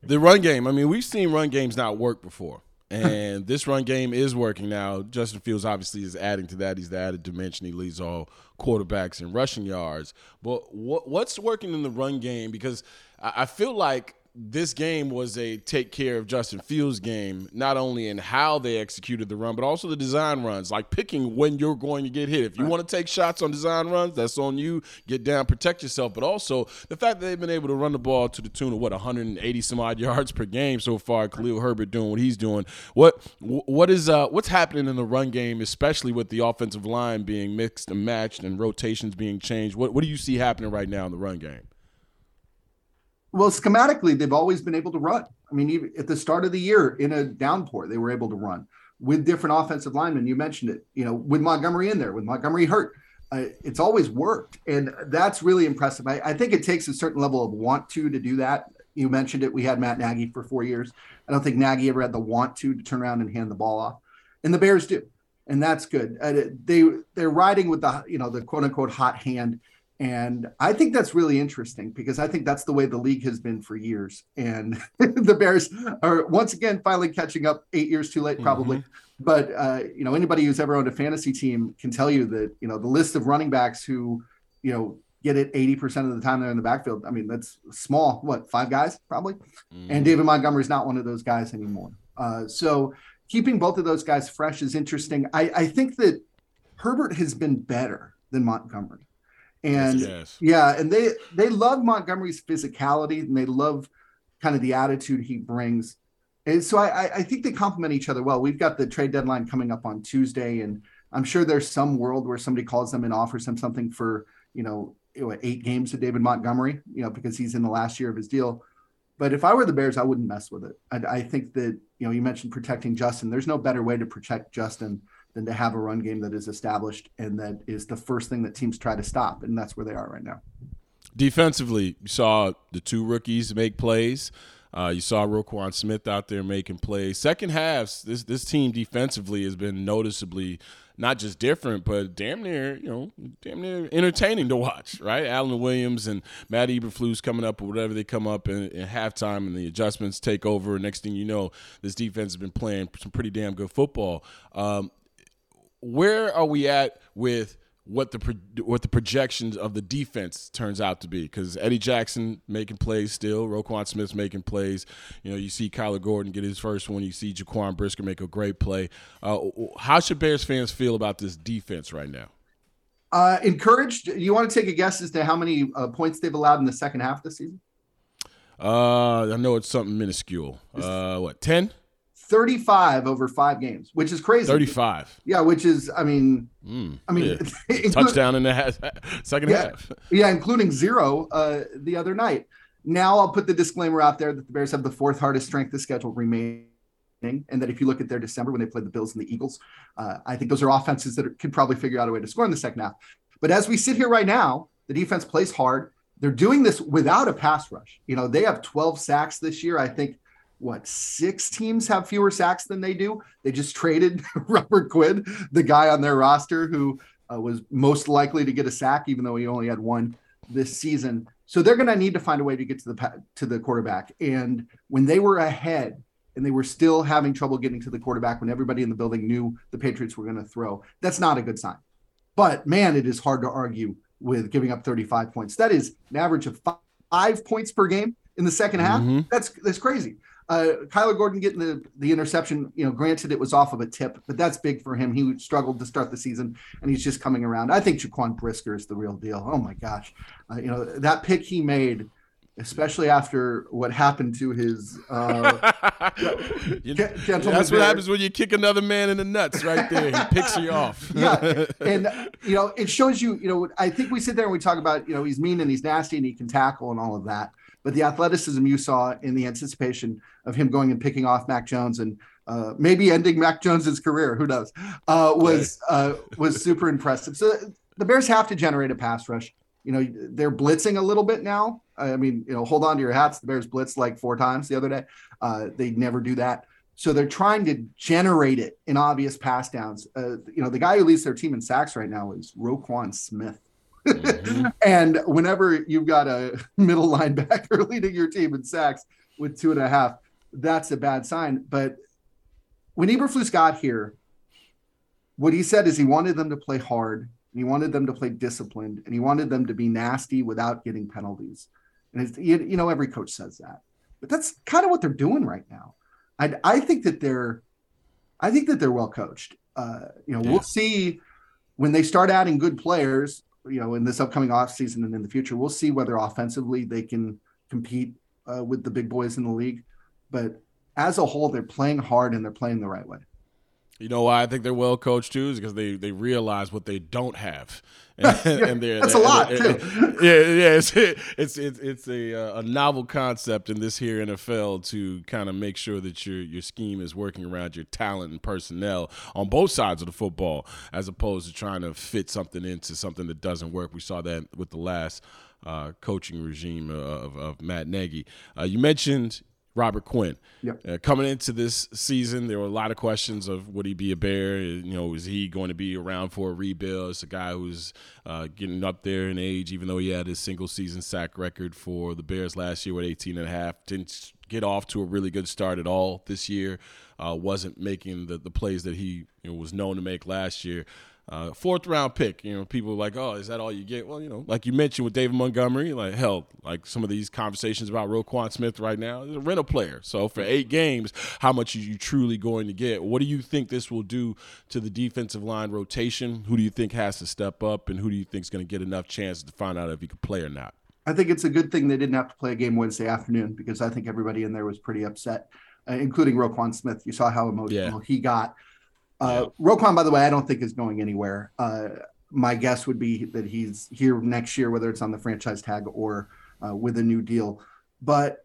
The run game. I mean, we've seen run games not work before. And this run game is working now. Justin Fields obviously is adding to that. He's the added dimension. He leads all quarterbacks in rushing yards. But what, what's working in the run game? Because I feel like this game was a take care of Justin Fields game, not only in how they executed the run, but also the design runs, like picking when you're going to get hit. If you want to take shots on design runs, that's on you. Get down, protect yourself. But also the fact that they've been able to run the ball to the tune of what 180 some odd yards per game so far. Khalil Herbert doing what he's doing. What what is uh what's happening in the run game, especially with the offensive line being mixed and matched and rotations being changed? What what do you see happening right now in the run game? Well, schematically, they've always been able to run. I mean, even at the start of the year in a downpour, they were able to run with different offensive linemen. You mentioned it, you know, with Montgomery in there, with Montgomery hurt. Uh, it's always worked. And that's really impressive. I, I, think it takes a certain level of want to to do that. You mentioned it. We had Matt Nagy for four years. I don't think Nagy ever had the want to to turn around and hand the ball off, and the Bears do, and that's good. Uh, they they're riding with the you know the quote unquote hot hand, and I think that's really interesting because I think that's the way the league has been for years, and the Bears are once again finally catching up. Eight years too late, probably. Mm-hmm. But uh, you know anybody who's ever owned a fantasy team can tell you that you know the list of running backs who you know get it 80% of the time they're in the backfield. I mean, that's small, what, five guys probably? Mm. And David Montgomery is not one of those guys anymore. Uh, so keeping both of those guys fresh is interesting. I, I think that Herbert has been better than Montgomery. And yes, yeah, and they they love Montgomery's physicality and they love kind of the attitude he brings. And so I, I think they complement each other well. We've got the trade deadline coming up on Tuesday, and I'm sure there's some world where somebody calls them and offers them something for, you know, eight games to David Montgomery, you know, because he's in the last year of his deal. But if I were the Bears, I wouldn't mess with it. I, I, think that, you know, you mentioned protecting Justin. There's no better way to protect Justin than to have a run game that is established and that is the first thing that teams try to stop. And that's where they are right now. Defensively, you saw the two rookies make plays. Uh, you saw Roquan Smith out there making plays. Second halves, this this team defensively has been noticeably not just different, but damn near, you know, damn near entertaining to watch, right? Alan Williams and Matt Eberflus coming up or whatever they come up in, in halftime and the adjustments take over. Next thing you know, this defense has been playing some pretty damn good football. Um, where are we at with what the what the projections of the defense turns out to be because Eddie Jackson making plays still, Roquan Smith's making plays. You know, you see Kyler Gordon get his first one. You see Jaquan Brisker make a great play. Uh, how should Bears fans feel about this defense right now? Uh, encouraged. You want to take a guess as to how many uh, points they've allowed in the second half this season? Uh, I know it's something minuscule. Uh, what ten? 35 over five games, which is crazy. 35. Yeah, which is, I mean, mm, I mean, yeah. touchdown in the second yeah, half. Yeah, including zero uh, the other night. Now I'll put the disclaimer out there that the Bears have the fourth hardest strength of schedule remaining. And that if you look at their December when they played the Bills and the Eagles, uh, I think those are offenses that are, could probably figure out a way to score in the second half. But as we sit here right now, the defense plays hard. They're doing this without a pass rush. You know, they have 12 sacks this year. I think what six teams have fewer sacks than they do. They just traded Robert Quinn, the guy on their roster who uh, was most likely to get a sack, even though he only had one this season. So they're going to need to find a way to get to the to the quarterback. And when they were ahead, and they were still having trouble getting to the quarterback when everybody in the building knew the Patriots were going to throw, that's not a good sign. But man, it is hard to argue with giving up 35 points. That is an average of five points per game in the 2nd half. Mm-hmm. That's that's crazy. Uh, Kyler Gordon getting the, the interception, you know, granted it was off of a tip, but that's big for him. He struggled to start the season and he's just coming around. I think Jaquan Brisker is the real deal. Oh my gosh. Uh, you know, that pick he made, especially after what happened to his uh, you. That's what happens when you kick another man in the nuts right there. He picks you off. yeah. And, you know, it shows you, you know, I think we sit there and we talk about, you know, he's mean and he's nasty and he can tackle and all of that but the athleticism you saw in the anticipation of him going and picking off Mac Jones and uh, maybe ending Mac Jones's career, who knows, uh, was uh, was super impressive. So the Bears have to generate a pass rush. You know, they're blitzing a little bit now. I mean, you know, hold on to your hats. The Bears blitzed like four times the other day. Uh, they never do that. So they're trying to generate it in obvious pass downs. Uh, you know, the guy who leads their team in sacks right now is Roquan Smith. Mm-hmm. and whenever you've got a middle linebacker leading your team in sacks with two and a half, that's a bad sign. But when Eberflus got here, what he said is he wanted them to play hard and he wanted them to play disciplined and he wanted them to be nasty without getting penalties. And you know, every coach says that, but that's kind of what they're doing right now. I, I think that they're, I think that they're well coached. Uh, you know, yeah. we'll see when they start adding good players you know, in this upcoming off season and in the future, we'll see whether offensively they can compete uh, with the big boys in the league. But as a whole, they're playing hard and they're playing the right way. You know why I think they're well coached too is because they they realize what they don't have, and, yeah, and they're that's a lot too. yeah, yeah, it's it's it's, it's a uh, a novel concept in this here NFL to kind of make sure that your your scheme is working around your talent and personnel on both sides of the football, as opposed to trying to fit something into something that doesn't work. We saw that with the last uh, coaching regime of, of Matt Nagy. Uh, you mentioned Robert Quinn. Yep. Uh, coming into this season, there were a lot of questions of would he be a Bear? You know, is he going to be around for a rebuild? It's a guy who's uh, getting up there in age, even though he had his single season sack record for the Bears last year with 18 and a half. Didn't get off to a really good start at all this year. Uh, wasn't making the, the plays that he you know, was known to make last year. Uh, fourth round pick, you know, people are like, oh, is that all you get? Well, you know, like you mentioned with David Montgomery, like hell, like some of these conversations about Roquan Smith right now, is a rental player. So for eight games, how much are you truly going to get? What do you think this will do to the defensive line rotation? Who do you think has to step up, and who do you think is going to get enough chances to find out if he could play or not? I think it's a good thing they didn't have to play a game Wednesday afternoon because I think everybody in there was pretty upset, uh, including Roquan Smith. You saw how emotional yeah. he got. Uh, Roquan, by the way, I don't think is going anywhere. Uh, my guess would be that he's here next year, whether it's on the franchise tag or uh, with a new deal. But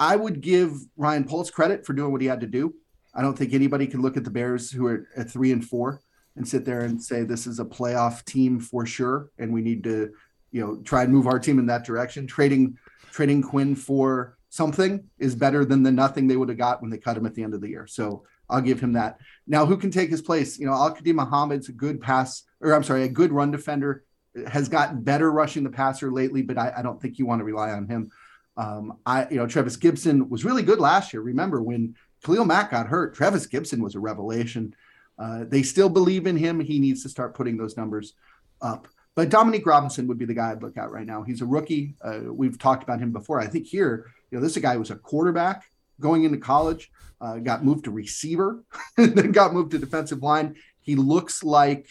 I would give Ryan Poles credit for doing what he had to do. I don't think anybody can look at the Bears, who are at three and four, and sit there and say this is a playoff team for sure, and we need to, you know, try and move our team in that direction. Trading trading Quinn for something is better than the nothing they would have got when they cut him at the end of the year. So I'll give him that. Now, who can take his place? You know, Al-Quadin Muhammad's a good pass, or I'm sorry, a good run defender. Has gotten better rushing the passer lately, but I, I don't think you want to rely on him. Um, I, you know, Trevis Gipson was really good last year. Remember when Khalil Mack got hurt? Trevis Gipson was a revelation. Uh, they still believe in him. He needs to start putting those numbers up. But Dominique Robinson would be the guy I'd look at right now. He's a rookie. Uh, we've talked about him before. I think here, you know, this guy was a quarterback going into college, uh, got moved to receiver, then got moved to defensive line. He looks like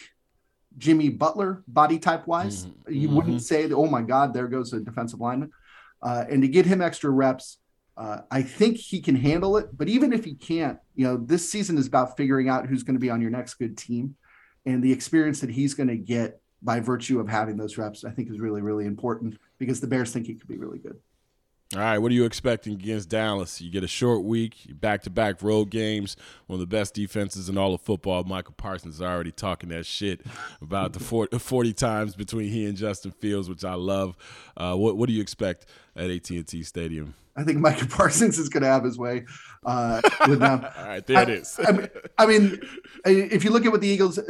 Jimmy Butler body type wise. Mm-hmm. You wouldn't mm-hmm. say, oh my God, there goes a defensive lineman. Uh, and to get him extra reps, uh, I think he can handle it. But even if he can't, you know, this season is about figuring out who's going to be on your next good team. And the experience that he's going to get by virtue of having those reps, I think is really, really important because the Bears think he could be really good. All right, what are you expecting against Dallas? You get a short week, back to back road games, one of the best defenses in all of football. Micah Parsons is already talking that shit about the 40, 40 times between he and Justin Fields, which I love. Uh, what, what do you expect at AT&T Stadium? I think Micah Parsons is going to have his way uh, with them. All right, there I, it is. I, I, mean, if you look at what the Eagles,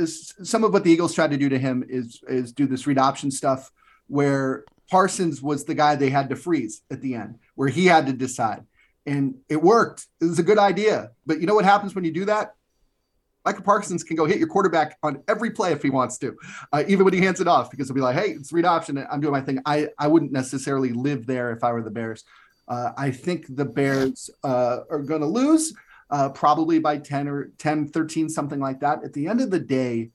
some of what the Eagles tried to do to him is is do this read option stuff where Parsons was the guy they had to freeze at the end, where he had to decide. And it worked. It was a good idea. But you know what happens when you do that? Micah Parsons can go hit your quarterback on every play if he wants to, uh, even when he hands it off, because he'll be like, hey, it's read option. I'm doing my thing. I, I wouldn't necessarily live there if I were the Bears. Uh, I think the Bears uh, are going to lose uh, probably by 10 or 10, 13, something like that. At the end of the day,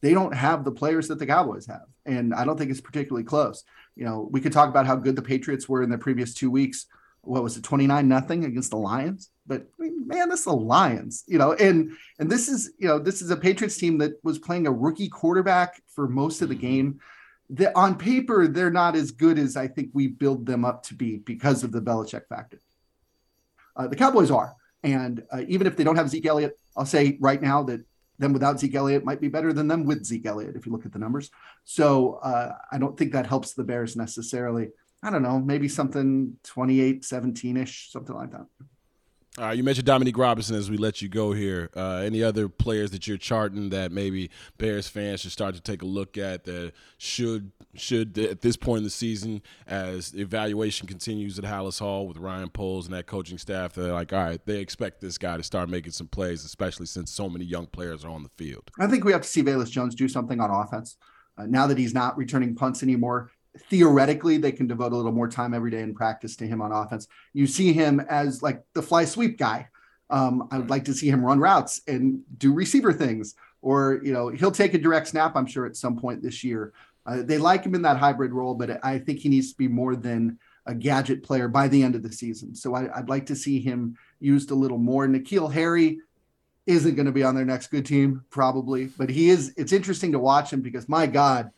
they don't have the players that the Cowboys have. And I don't think it's particularly close you know, we could talk about how good the Patriots were in the previous two weeks. What was it, 29 nothing against the Lions? But I mean, man, that's the Lions, you know, and and this is, you know, this is a Patriots team that was playing a rookie quarterback for most of the mm-hmm. game. That on paper, they're not as good as I think we build them up to be because of the Belichick factor. Uh, the Cowboys are. And uh, even if they don't have Zeke Elliott, I'll say right now that them without Zeke Elliott might be better than them with Zeke Elliott if you look at the numbers. So uh, I don't think that helps the Bears necessarily. I don't know, maybe something 28, 17 ish, something like that. You mentioned Dominique Robinson as we let you go here. Uh, any other players that you're charting that maybe Bears fans should start to take a look at that should should at this point in the season, as evaluation continues at Halas Hall with Ryan Poles and that coaching staff, they're like, all right, they expect this guy to start making some plays, especially since so many young players are on the field. I think we have to see Velus Jones do something on offense. Uh, now that he's not returning punts anymore, theoretically they can devote a little more time every day in practice to him on offense. You see him as like the fly sweep guy. Um, I would like to see him run routes and do receiver things, or you know he'll take a direct snap. I'm sure at some point this year. Uh, they like him in that hybrid role, but I think he needs to be more than a gadget player by the end of the season. So I, would like to see him used a little more. N'Keal Harry isn't going to be on their next good team probably, but he is. It's interesting to watch him because my God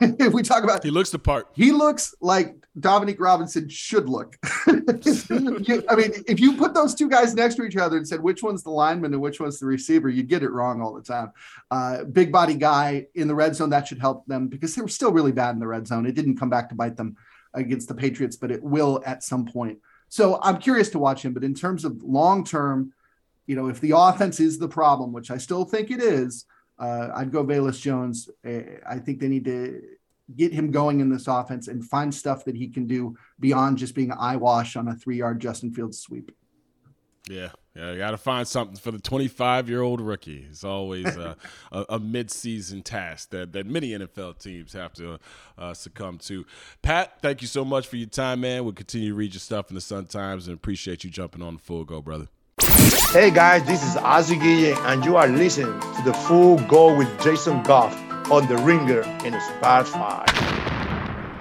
if we talk about he looks the part. He looks like Dominique Robinson should look. I mean, if you put those two guys next to each other and said which one's the lineman and which one's the receiver, you'd get it wrong all the time. Uh, big body guy in the red zone that should help them because they were still really bad in the red zone. It didn't come back to bite them against the Patriots, but it will at some point. So I'm curious to watch him. But in terms of long term, you know, if the offense is the problem, which I still think it is, uh, I'd go Velus Jones. I think they need to get him going in this offense and find stuff that he can do beyond just being eyewash on a three yard Justin Fields sweep. Yeah, yeah, you got to find something for the 25 year old rookie. It's always a, a, a mid season task that, that many NFL teams have to uh, succumb to. Pat, thank you so much for your time, man. We'll continue to read your stuff in the Sun Times and appreciate you jumping on the full go, brother. Hey guys, this is Ozzie Guillen, and you are listening to the Full Go with Jason Goff on the Ringer in Spotify.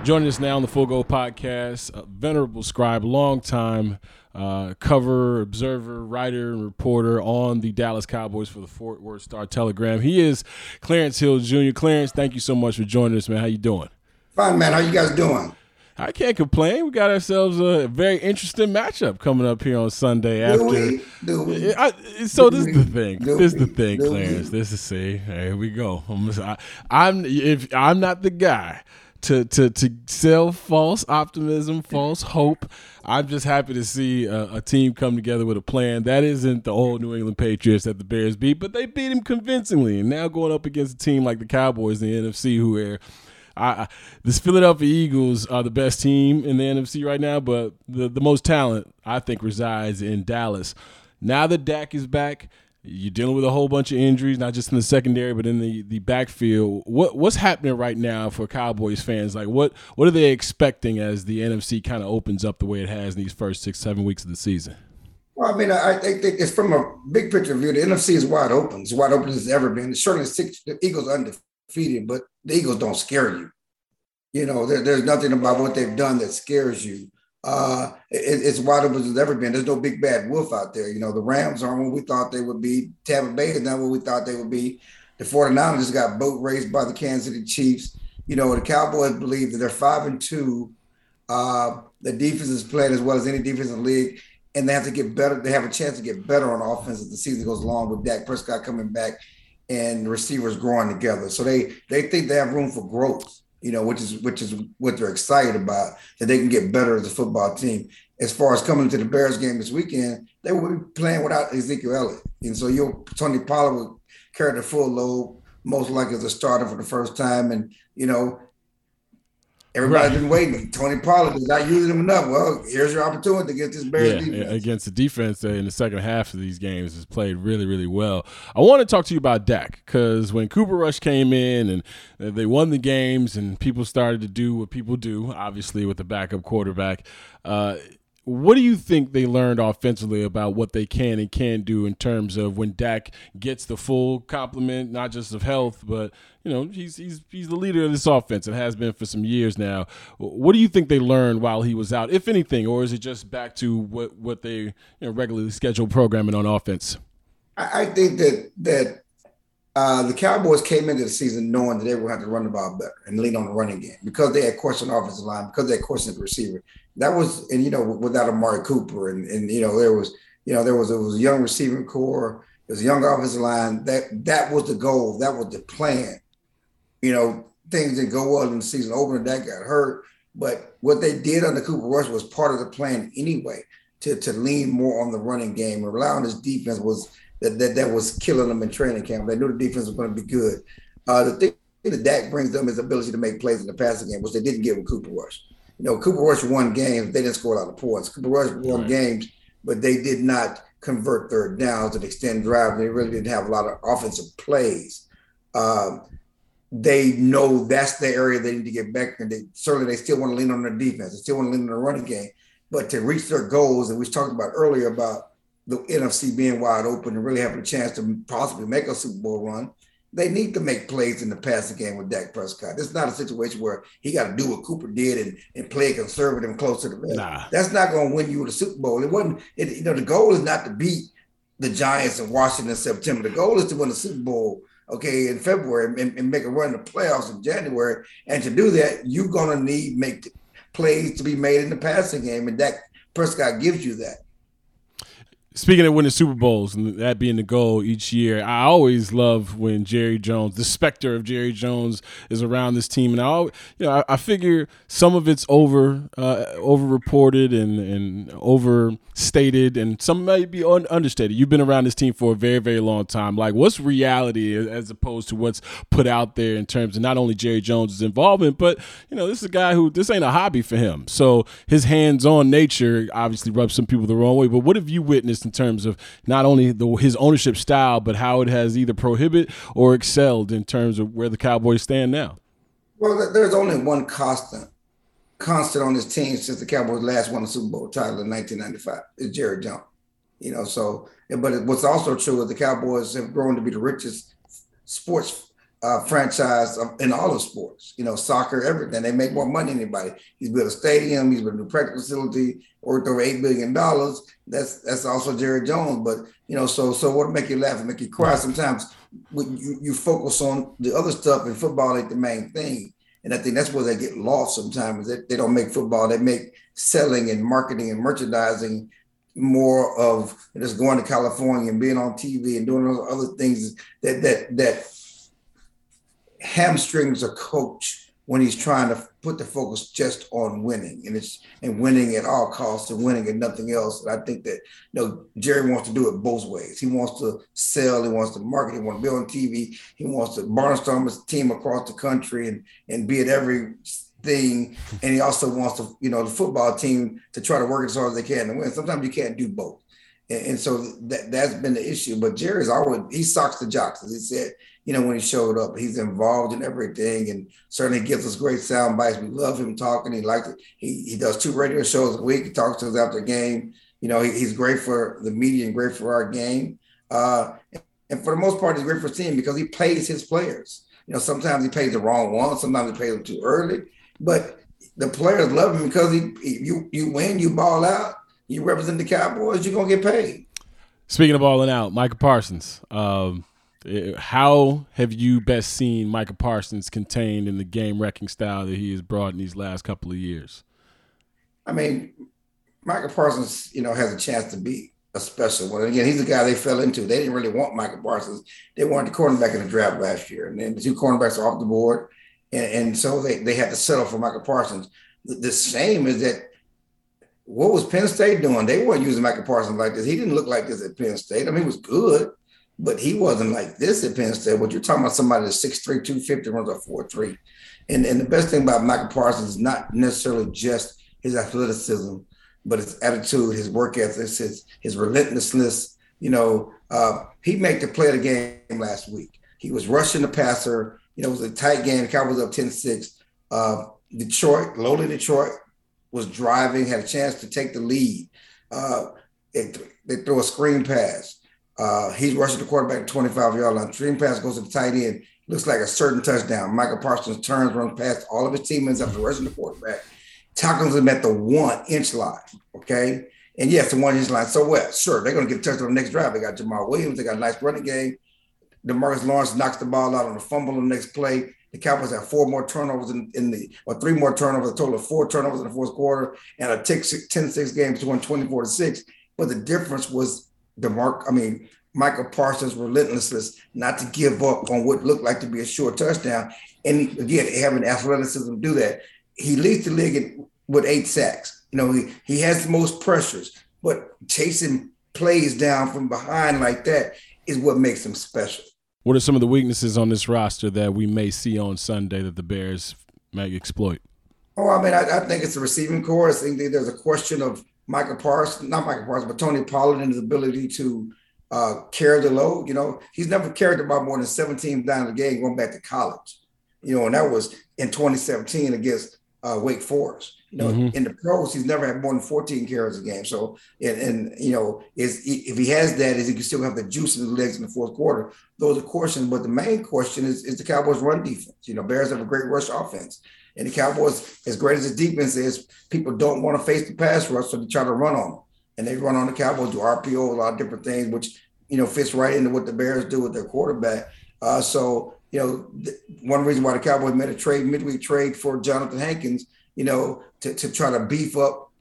Joining us now on the Full Go podcast, a venerable scribe, longtime uh, cover, observer, writer, and reporter on the Dallas Cowboys for the Fort Worth Star Telegram. He is Clarence Hill Jr. Clarence, thank you so much for joining us, man. How you doing? Fine, man. How you guys doing? I can't complain. We got ourselves a very interesting matchup coming up here on Sunday. Do After, we? Do we? I, so Do this we? is the thing. Do This is the thing, Do Clarence. we? This is see. Here we go. I'm, I, I'm if I'm not the guy to to to sell false optimism, false hope. I'm just happy to see a, a team come together with a plan. That isn't the old New England Patriots that the Bears beat, but they beat him convincingly. And now going up against a team like the Cowboys in the NFC, who are I, I, this Philadelphia Eagles are the best team in the NFC right now, but the, the most talent, I think, resides in Dallas. Now that Dak is back, you're dealing with a whole bunch of injuries, not just in the secondary, but in the, the backfield. What what's happening right now for Cowboys fans? Like what what are they expecting as the NFC kind of opens up the way it has in these first six, seven weeks of the season? Well, I mean, I, think it's from a big picture view. The NFC is wide open. It's wide open as it's ever been. Certainly, six the Eagles undefeated, but the Eagles don't scare you. You know, there, there's nothing about what they've done that scares you. Uh, it, it's open as it's ever been. There's no big bad wolf out there. You know, the Rams aren't what we thought they would be. Tampa Bay is not what we thought they would be. The 49ers got boat raced by the Kansas City Chiefs. You know, the Cowboys believe that they're five and two. Uh, the defense is playing as well as any defense in the league, and they have to get better. They have a chance to get better on offense as the season goes along with Dak Prescott coming back and receivers growing together. So they they think they have room for growth, you know, which is which is what they're excited about, that they can get better as a football team. As far as coming to the Bears game this weekend, they will be playing without Ezekiel Elliott. And so you'll Tony Pollard will carry the full load, most likely as a starter for the first time. And, you know, everybody's Right. been waiting. Tony Pollard is not using him enough. Well, here's your opportunity to get this Bears Yeah, defense. against the defense in the second half of these games has played really, really well. I want to talk to you about Dak because when Cooper Rush came in and uh, they won the games and people started to do what people do, obviously with the backup quarterback. Uh, what do you think they learned offensively about what they can and can't do in terms of when Dak gets the full complement, not just of health, but you know he's he's he's the leader of this offense and has been for some years now. What do you think they learned while he was out, if anything, or is it just back to what what they you know, regularly scheduled programming on offense? I think that that uh, the Cowboys came into the season knowing that they were going to have to run the ball better and lean on the running game because they had questioned offensive line, because they had questioned the receiver. That was, and you know, without Amari Cooper, and and you know, there was, you know, there was it was a young receiving corps, there was a young offensive line. That that was the goal, that was the plan. You know, things didn't go well in the season opener. That got hurt, but what they did under Cooper Rush was part of the plan anyway. To, to lean more on the running game and rely on his defense was that, that that was killing them in training camp. They knew the defense was going to be good. Uh, the thing that Dak brings them is ability to make plays in the passing game, which they didn't get with Cooper Rush. You know, Cooper Rush won games, they didn't score a lot of points. Cooper Rush won Right. games, but they did not convert third downs and extend drive. They really didn't have a lot of offensive plays. Um, they know that's the area they need to get back, and they certainly they still want to lean on their defense. They still want to lean on the running game, but to reach their goals, and we talked about earlier about the NFC being wide open and really having a chance to possibly make a Super Bowl run, they need to make plays in the passing game with Dak Prescott. It's not a situation where he got to do what Cooper did and, and play conservative and close to the rim. Nah. That's not going to win you the Super Bowl. It wasn't. It, you know, the goal is not to beat the Giants in Washington in September. The goal is to win the Super Bowl okay, in February and, and make a run in the playoffs in January. And to do that, you're gonna need make plays to be made in the passing game, and Dak Prescott gives you that. Speaking of winning Super Bowls and that being the goal each year, I always love when Jerry Jones, the specter of Jerry Jones, is around this team, and I, always, you know, I, I figure some of it's over, uh, over reported and and overstated, and some might be un- understated. You've been around this team for a very, very long time. Like, what's reality as opposed to what's put out there in terms of not only Jerry Jones' involvement, but you know, this is a guy who this ain't a hobby for him. So his hands-on nature obviously rubs some people the wrong way. But what have you witnessed? In terms of not only the, his ownership style, but how it has either prohibited or excelled in terms of where the Cowboys stand now? Well, there's only one constant, constant on this team since the Cowboys last won the Super Bowl title in 1995. Is Jerry Jones. You know, so but what's also true is the Cowboys have grown to be the richest sports uh, franchise in all of sports, you know, soccer, everything. They make more money than anybody. He's built a stadium, he's built a new practice facility, worth over eight billion dollars. That's that's also Jerry Jones. But you know, so so what make you laugh and make you cry? Sometimes when you, you focus on the other stuff and football ain't the main thing. And I think that's where they get lost sometimes. They, they don't make football, they make selling and marketing and merchandising more of just going to California and being on TV and doing those other things that that that hamstrings a coach when he's trying to put the focus just on winning and it's and winning at all costs and winning and nothing else. And I think that you know Jerry wants to do it both ways. He wants to sell, he wants to market, he wants to be on TV, he wants to barnstorm his team across the country and and be at every thing. And he also wants to, you know, the football team to try to work as hard as they can to win. Sometimes you can't do both. And, so that that's been the issue. But Jerry's always he socks the jocks, as he said you know, when he showed up. He's involved in everything and certainly gives us great sound bites. We love him talking. He likes it. He, he does two radio shows a week. He talks to us after the game. You know, he, he's great for the media and great for our game. Uh, and for the most part, he's great for team because he pays his players. You know, sometimes he pays the wrong one. Sometimes he pays them too early. But the players love him because he, you you win, you ball out, you represent the Cowboys, you're gonna get paid. Speaking of balling out, Micah Parsons. Um, how have you best seen Micah Parsons contained in the game wrecking style that he has brought in these last couple of years? I mean, Micah Parsons, you know, has a chance to be a special one. again, he's the guy they fell into. They didn't really want Micah Parsons. They wanted the cornerback in the draft last year, and then the two cornerbacks are off the board, and, and so they they had to settle for Micah Parsons. The, the is that what was Penn State doing? They weren't using Micah Parsons like this. He didn't look like this at Penn State. I mean, he was good, but he wasn't like this at Penn State. What you're talking about somebody that's 6'3, 250, runs a 4'3. And, and the best thing about Micah Parsons is not necessarily just his athleticism, but his attitude, his work ethic, his, his relentlessness. You know, uh, he made the play of the game last week. He was rushing the passer. You know, it was a tight game. The Cowboys up 10-6. Uh, Detroit, lowly Detroit, was driving, had a chance to take the lead. Uh, it, they throw a screen pass. Uh, he's rushing the quarterback 25 yard line. Dream pass goes to the tight end. Looks like a certain touchdown. Micah Parsons turns, runs past all of his teammates after rushing the quarterback. Tackles him at the one inch line. Okay. And yes, the one inch line. So what? Sure, they're going to get touched on the next drive. They got Jamaal Williams. They got a nice running game. Demarcus Lawrence knocks the ball out on a fumble on the next play. The Cowboys have four more turnovers in, in, the, or three more turnovers, a total of four turnovers in the fourth quarter, and a 10-6 game to win 24 to 6. But the difference was DeMarc, I mean, Micah Parsons' relentlessness not to give up on what looked like to be a short touchdown. And again, having athleticism do that. He leads the league with eight sacks. You know, he, he has the most pressures, but chasing plays down from behind like that is what makes him special. What are some of the weaknesses on this roster that we may see on Sunday that the Bears may exploit? Oh, I mean, I, I think it's a receiving corps. I think there's a question of Micah Parsons, not Micah Parsons, but Tony Pollard and his ability to uh, carry the load. You know, he's never carried about more than 17 down the game going back to college. You know, and that was in 2017 against uh, Wake Forest. You know, mm-hmm. in the pros, he's never had more than 14 carries a game. So, and, and you know, is if he has that, is he can still have the juice in his legs in the fourth quarter? Those are questions. But the main question is, is the Cowboys' run defense. You know, Bears have a great rush offense. And the Cowboys, as great as the defense is, people don't want to face the pass rush, so they try to run on them and they run on the Cowboys, do RPO, a lot of different things, which you know fits right into what the Bears do with their quarterback. Uh, so you know, th- one reason why the Cowboys made a trade, midweek trade for Johnathan Hankins, you know, to, to try to beef up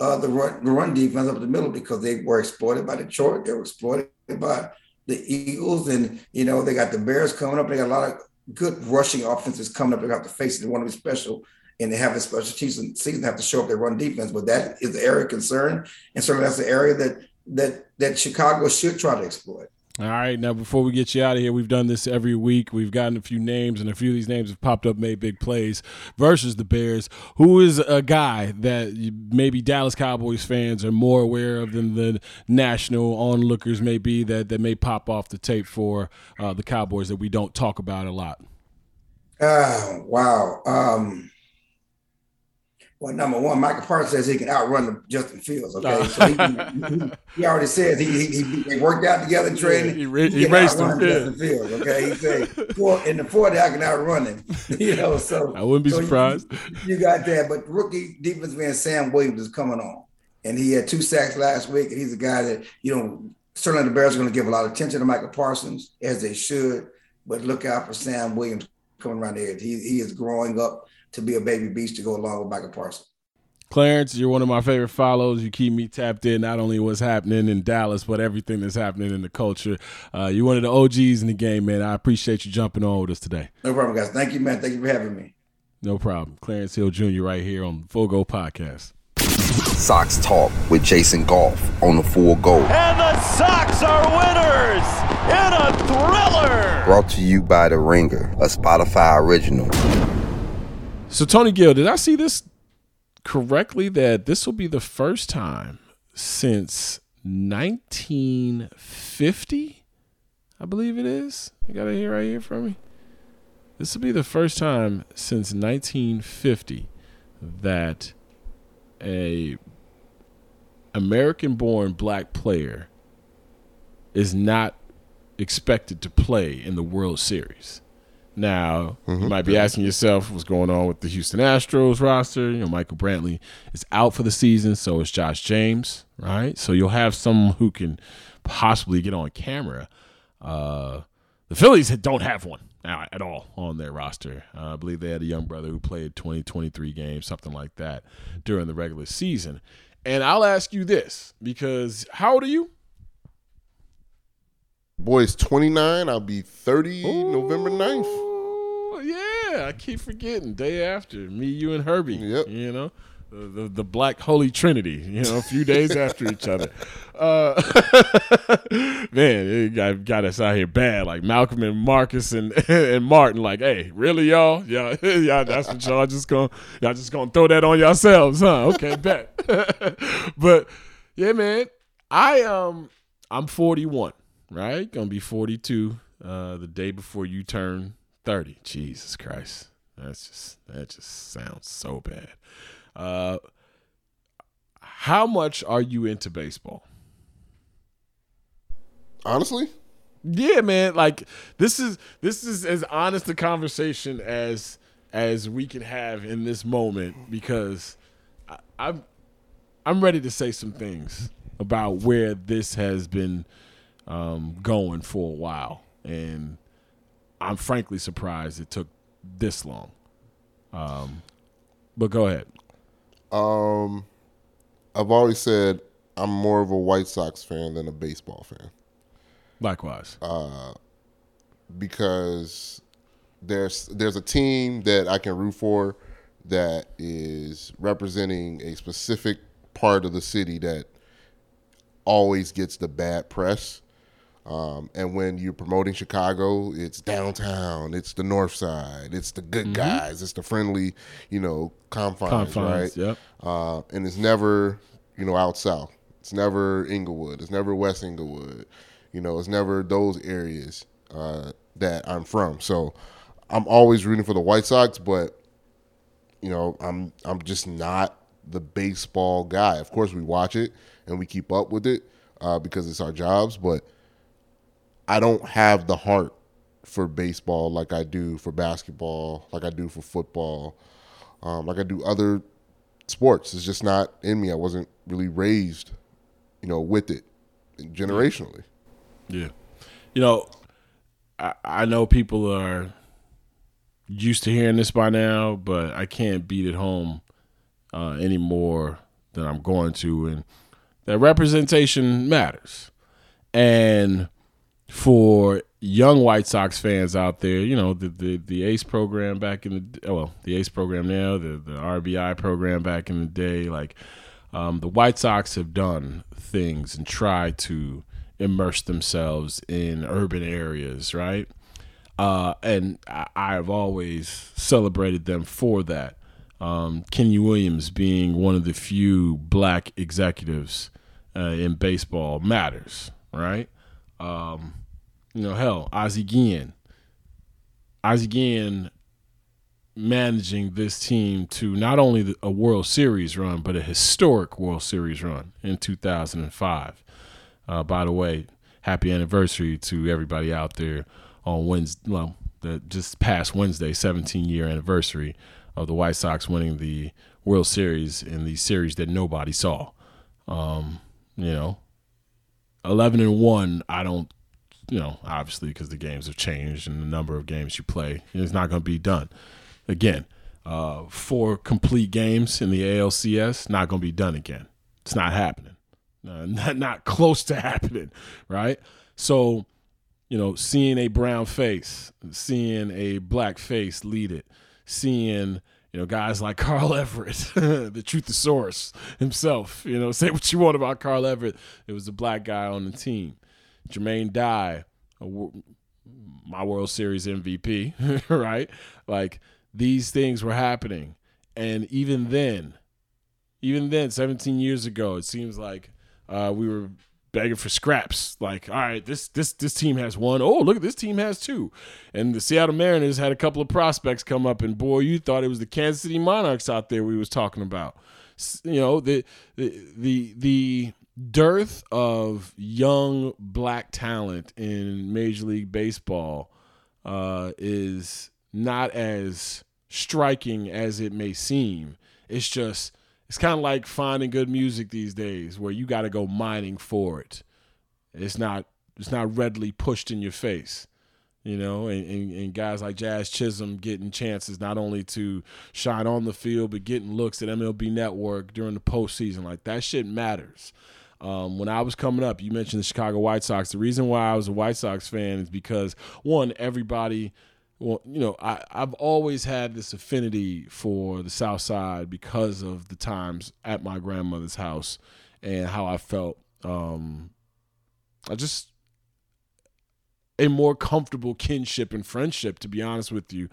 uh, the run run defense up the middle because they were exploited by Detroit, they were exploited by the Eagles, and you know they got the Bears coming up. They got a lot of good rushing offenses coming up. They have to face it. They want to be special, and they have a special season. Season have to show up their run defense, but that is the area of concern, and certainly that's the area that that that Chicago should try to exploit. All right, now before we get you out of here, we've done this every week. We've gotten a few names, and a few of these names have popped up, made big plays versus the Bears. Who is a guy that maybe Dallas Cowboys fans are more aware of than the national onlookers may be that, that may pop off the tape for uh, the Cowboys that we don't talk about a lot? Oh, wow. Um, well, number one, Micah Parsons says he can outrun Justin Fields. Okay, oh. so he, he, he, already says he, he, he, they worked out together in training. Yeah, he, he, he raced him. Justin yeah. Fields. Okay, he said four, in the forty I can outrun him. You know, so I wouldn't be so surprised. You, you, got that, but rookie defense man Sam Williams is coming on, and he had two sacks last week, and he's a guy that you know certainly the Bears are going to give a lot of attention to Micah Parsons as they should, but look out for Sam Williams coming around the edge. He he is growing up to be a baby beast to go along with Micah Parsons. Clarence, you're one of my favorite follows. You keep me tapped in not only what's happening in Dallas, but everything that's happening in the culture. Uh, you're one of the OGs in the game, man. I appreciate you jumping on with us today. No problem, guys. Thank you, man. Thank you for having me. No problem. Clarence Hill Jr. right here on the Full Go Podcast. Sox Talk with Jason Goff on the Full Go. And the Sox are winners in a thriller. Brought to you by The Ringer, a Spotify original. So, Tony Gill, did I see this correctly that this will be the first time since 1950? I believe it is. You got it here right here for me. This will be the first time since 1950 that a American-born black player is not expected to play in the World Series. Now, mm-hmm. you might be asking yourself what's going on with the Houston Astros roster. You know, Michael Brantley is out for the season, so is Josh James, right? So you'll have someone who can possibly get on camera. Uh, the Phillies don't have one now at all on their roster. Uh, I believe they had a young brother who played 20, 23 games, something like that, during the regular season. And I'll ask you this because how old are you? Boy's 29. I'll be 30 Ooh, November 9th. Yeah, I keep forgetting. Day after. Me, you, and Herbie. Yep. You know? The, the, the black holy trinity, you know, a few days after each other. Uh, man, it got, got us out here bad. Like Malcolm and Marcus and and Martin, like, hey, really, y'all? Yeah, y'all, that's what y'all just gonna y'all just gonna throw that on yourselves, huh? Okay, bet. but yeah, man, I um I'm 41 right? Gonna be 42 uh, the day before you turn 30. Jesus Christ. That's just that just sounds so bad. Uh, how much are you into baseball? Honestly? Yeah, man. Like this is this is as honest a conversation as as we can have in this moment because I, I'm I'm ready to say some things about where this has been um, going for a while, and I'm frankly surprised it took this long. Um, but go ahead. Um, I've always said I'm more of a White Sox fan than a baseball fan. Likewise. Uh, because there's there's a team that I can root for that is representing a specific part of the city that always gets the bad press. Um, and when you're promoting Chicago, it's downtown, it's the North Side, it's the good mm-hmm. guys, it's the friendly, you know, confines, confines right? Yep. Uh, and it's never, you know, out south. It's never Englewood. It's never West Englewood. You know, it's never those areas uh, that I'm from. So I'm always rooting for the White Sox, but you know, I'm I'm just not the baseball guy. Of course, we watch it and we keep up with it uh, because it's our jobs, but I don't have the heart for baseball like I do for basketball, like I do for football, um, like I do other sports. It's just not in me. I wasn't really raised, you know, with it generationally. Yeah. You know, I, I know people are used to hearing this by now, but I can't beat it home uh, any more than I'm going to, and that representation matters. And for young White Sox fans out there, you know the the, the ACE program back in the well, the ACE program now, the the RBI program back in the day, like um, the White Sox have done things and tried to immerse themselves in urban areas, right? Uh, and I, I've always celebrated them for that. Um, Kenny Williams being one of the few black executives uh, in baseball matters, right? Um, you know, hell, Ozzie Guillen. Ozzie Guillen managing this team to not only a World Series run, but a historic World Series run in 2005. Uh, by the way, happy anniversary to everybody out there on Wednesday, well, the just past Wednesday, 17 year anniversary of the White Sox winning the World Series in the series that nobody saw. Um, you know, 11 and 1, I don't, you know, obviously because the games have changed and the number of games you play, it's not going to be done. Again, uh, four complete games in the ALCS, not going to be done again. It's not happening. Uh, not, not close to happening, right? So, you know, seeing a brown face, seeing a black face lead it, seeing you know guys like Carl Everett, the Truthosaurus himself. You know, say what you want about Carl Everett, it was a black guy on the team. Jermaine Dye, my World Series MVP, right? Like these things were happening, and even then, even then, 17 years ago, it seems like uh, we were begging for scraps. Like, all right, this this this team has one. Oh, look, at this team has two. And the Seattle Mariners had a couple of prospects come up, and boy, you thought it was the Kansas City Monarchs out there we was talking about. You know, the the the the dearth of young black talent in Major League Baseball uh, is not as striking as it may seem. It's just it's kind of like finding good music these days where you got to go mining for it. It's not it's not readily pushed in your face. You know, and, and, and, guys like Jazz Chisholm getting chances not only to shine on the field, but getting looks at MLB Network during the postseason. Like that shit matters. Um, when I was coming up, you mentioned the Chicago White Sox. The reason why I was a White Sox fan is because one, everybody well, you know, I, I've always had this affinity for the South Side because of the times at my grandmother's house and how I felt. Um, I just a more comfortable kinship and friendship, to be honest with you,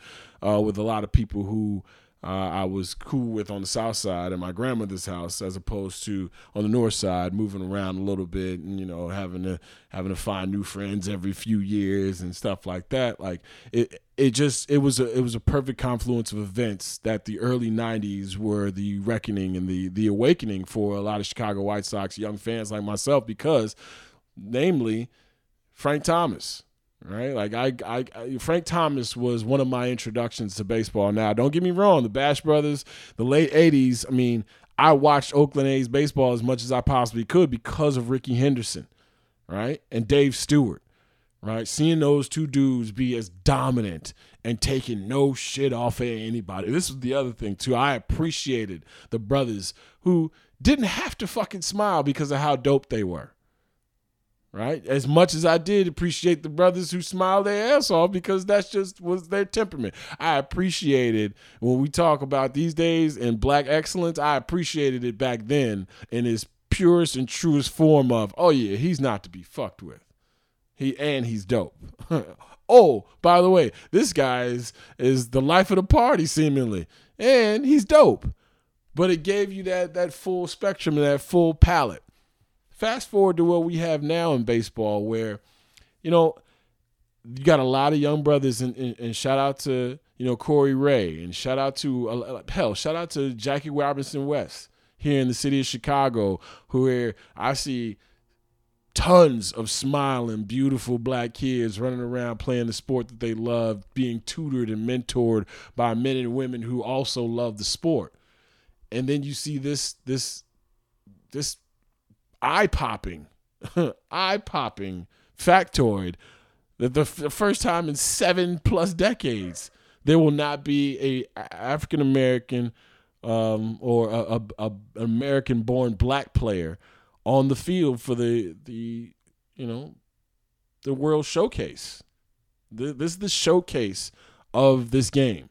uh, with a lot of people who uh, I was cool with on the south side at my grandmother's house, as opposed to on the north side, moving around a little bit and you know having to having to find new friends every few years and stuff like that. Like it, it just it was a it was a perfect confluence of events that the early '90s were the reckoning and the the awakening for a lot of Chicago White Sox young fans like myself, because namely Frank Thomas right? Like I, I, I, Frank Thomas was one of my introductions to baseball. Now, don't get me wrong, the Bash Brothers, the late '80s. I mean, I watched Oakland A's baseball as much as I possibly could because of Rickey Henderson, right, and Dave Stewart, right. Seeing those two dudes be as dominant and taking no shit off of anybody. This was the other thing too. I appreciated the brothers who didn't have to fucking smile because of how dope they were right? As much as I did appreciate the brothers who smiled their ass off because that's just was their temperament. I appreciated when we talk about these days and black excellence, I appreciated it back then in its purest and truest form of, oh yeah, he's not to be fucked with. He and he's dope. oh, by the way, this guy is is the life of the party seemingly. And he's dope. But it gave you that that full spectrum and that full palette. Fast forward to what we have now in baseball, where, you know, you got a lot of young brothers, and, and, and shout out to you know Corey Ray, and shout out to uh, hell, shout out to Jackie Robinson West here in the city of Chicago, who I see tons of smiling, beautiful black kids running around playing the sport that they love, being tutored and mentored by men and women who also love the sport. And then you see this this this eye popping, eye popping factoid That the, f- the first time in seven plus decades there will not be a African American um, or a, a, a American born black player on the field for the the you know the World Showcase. The, this is the showcase of this game.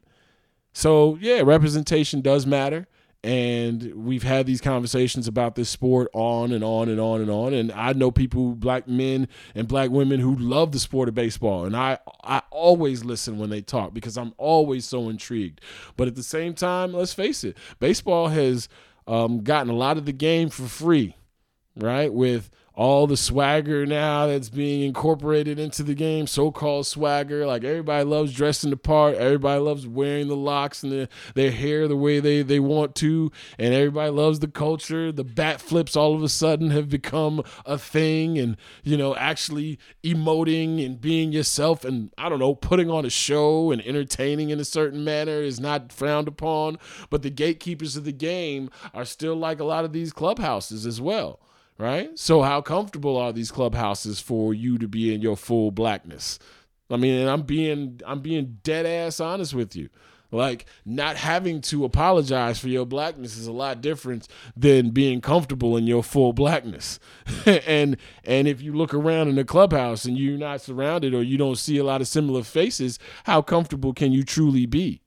So yeah, representation does matter. And we've had these conversations about this sport on and on and on and on. And I know people, black men and black women, who love the sport of baseball. And I, I always listen when they talk because I'm always so intrigued. But at the same time, let's face it, baseball has um, gotten a lot of the game for free, right? With all the swagger now that's being incorporated into the game, so-called swagger. Like everybody loves dressing the part, everybody loves wearing the locks and the, their hair the way they, they want to, and everybody loves the culture. The bat flips all of a sudden have become a thing, and you know, actually emoting and being yourself and I don't know, putting on a show and entertaining in a certain manner is not frowned upon. But the gatekeepers of the game are still like a lot of these clubhouses as well right? So how comfortable are these clubhouses for you to be in your full blackness? I mean, I'm being I'm being dead ass honest with you. Like not having to apologize for your blackness is a lot different than being comfortable in your full blackness. and and if you look around in the clubhouse and you're not surrounded or you don't see a lot of similar faces, how comfortable can you truly be?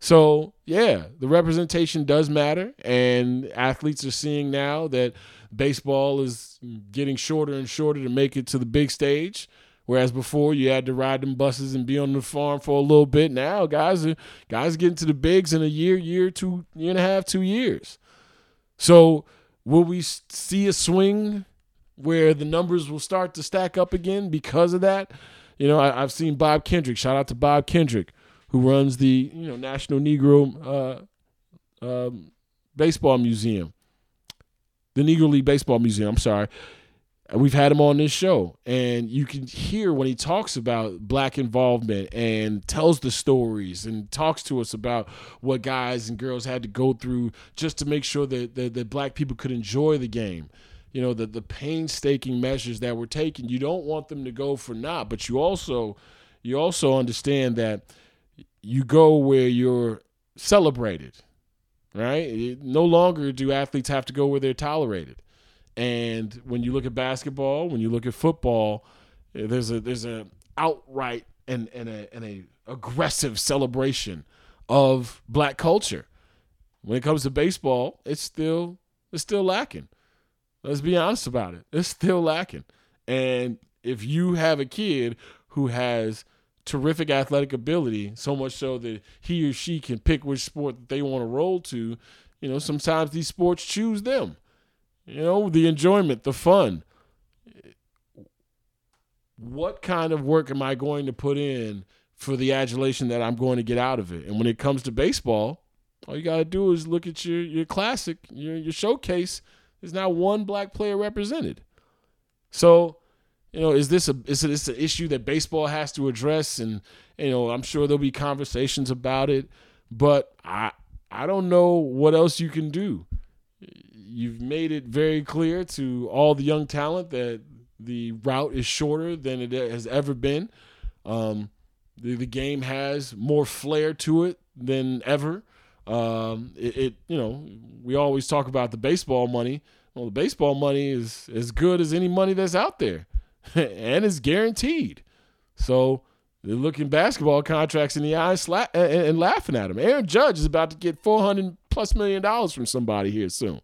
So, yeah, the representation does matter and athletes are seeing now that baseball is getting shorter and shorter to make it to the big stage. Whereas before you had to ride them buses and be on the farm for a little bit. Now guys are guys getting to the bigs in a year, year, two, year and a half, two years. So will we see a swing where the numbers will start to stack up again because of that? You know, I, have seen Bob Kendrick. Shout out to Bob Kendrick, who runs the you know National Negro uh, um, Baseball Museum the Negro League Baseball Museum. I'm sorry. We've had him on this show, and you can hear when he talks about black involvement and tells the stories and talks to us about what guys and girls had to go through just to make sure that, that, that black people could enjoy the game. You know, the, the painstaking measures that were taken. You don't want them to go for naught, but you also you also understand that you go where you're celebrated right? No longer do athletes have to go where they're tolerated. And when you look at basketball, when you look at football, eh, there's a there's a outright and and a and a aggressive celebration of black culture. When it comes to baseball, it's still it's still lacking. Let's be honest about it. It's still lacking. And if you have a kid who has terrific athletic ability, so much so that he or she can pick which sport that they want to roll to. You know, sometimes these sports choose them. You know, the enjoyment, the fun. What kind of work am I going to put in for the adulation that I'm going to get out of it? And when it comes to baseball, all you got to do is look at your your classic, your your showcase. There's not one black player represented. So you know, is this a is this an issue that baseball has to address? And you know, I'm sure there'll be conversations about it, but I I don't know what else you can do. You've made it very clear to all the young talent that the route is shorter than it has ever been. Um, the, the game has more flair to it than ever. Um, it, it, you know, we always talk about the baseball money. Well, the baseball money is as good as any money that's out there. and it's guaranteed. So they're looking basketball contracts in the eye and, and laughing at them. Aaron Judge is about to get 400 plus million dollars from somebody here soon.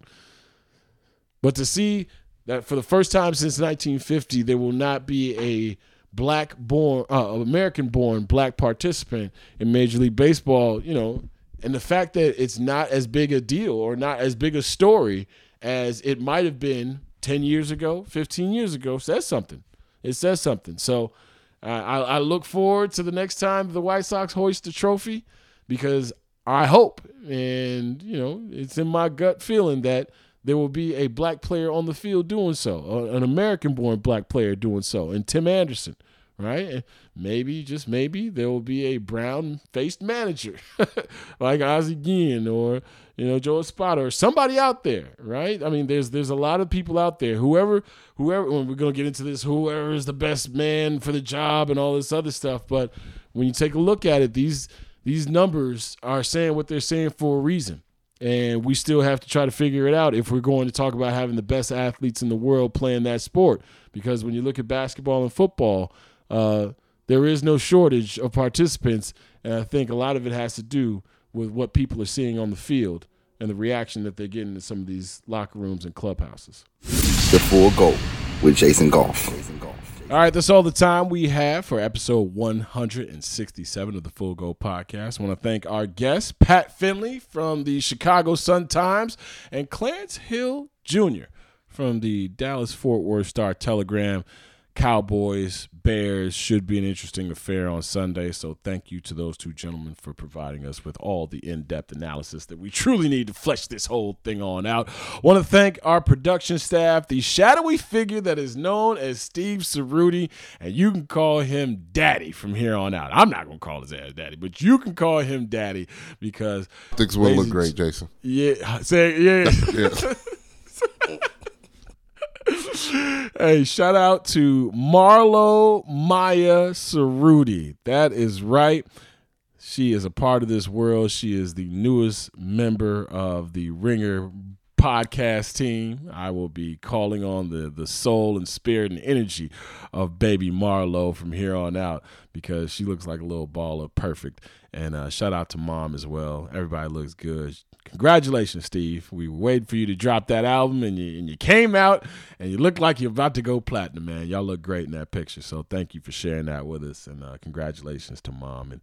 But to see that for the first time since 1950, there will not be a black born, uh, American born black participant in Major League Baseball, you know, and the fact that it's not as big a deal or not as big a story as it might have been 10 years ago, 15 years ago says something it says something. So uh, I, I look forward to the next time the White Sox hoist the trophy because I hope, and you know, it's in my gut feeling that there will be a black player on the field doing so, an American-born black player doing so, and Tim Anderson, right? Maybe, just maybe, there will be a brown faced manager like Ozzie Guillen or you know Joe Espada or somebody out there, right? I mean, there's there's a lot of people out there. Whoever, whoever, when we're gonna get into this, whoever is the best man for the job and all this other stuff. But when you take a look at it, these these numbers are saying what they're saying for a reason. And we still have to try to figure it out if we're going to talk about having the best athletes in the world playing that sport. Because when you look at basketball and football, uh, there is no shortage of participants. And I think a lot of it has to do with what people are seeing on the field and the reaction that they're getting in some of these locker rooms and clubhouses. The Full Go with Jason Goff. All right, that's all the time we have for episode 167 of the Full Go Podcast. I want to thank our guests, Pat Finley from the Chicago Sun Times and Clarence Hill Jr. from the Dallas Fort Worth Star Telegram. Cowboys, Bears should be an interesting affair on Sunday. So thank you to those two gentlemen for providing us with all the in-depth analysis that we truly need to flesh this whole thing on out. Want to thank our production staff, the shadowy figure that is known as Steve Ceruti, and you can call him Daddy from here on out. I'm not gonna call his ass Daddy, but you can call him Daddy because Things will look great, Jason. Yeah, say yeah. Yeah. hey, shout out to Marlo Maya Ceruti. That is right. She is a part of this world. She is the newest member of the Ringer podcast team. I will be calling on the the soul and spirit and energy of baby Marlo from here on out because she looks like a little ball of perfect. And uh, shout out to mom as well. Everybody looks good. Congratulations, Steve. We waiting for you to drop that album, and you and you came out, and you look like you're about to go platinum, man. Y'all look great in that picture. So thank you for sharing that with us, and uh, congratulations to mom and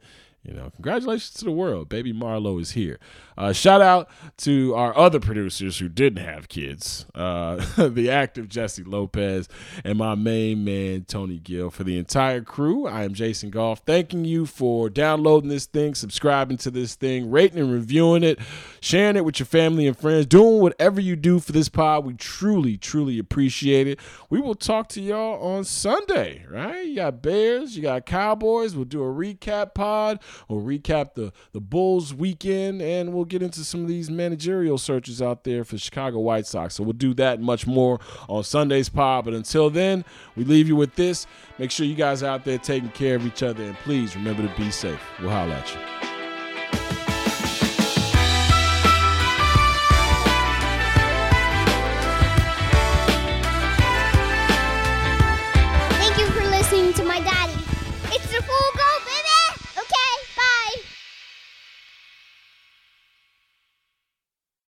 you know, congratulations to the world. Baby Marlo is here. Uh, shout out to our other producers who didn't have kids uh, the active Jessie Lopez and my main man, Tony Gill. For the entire crew, I am Jason Goff. Thanking you for downloading this thing, subscribing to this thing, rating and reviewing it, sharing it with your family and friends, doing whatever you do for this pod. We truly, truly appreciate it. We will talk to y'all on Sunday, right? You got Bears, you got Cowboys. We'll do a recap pod. We'll recap the, the Bulls weekend and we'll get into some of these managerial searches out there for Chicago White Sox. So we'll do that much more on Sunday's pod. But until then, we leave you with this. Make sure you guys are out there taking care of each other and please remember to be safe. We'll holler at you.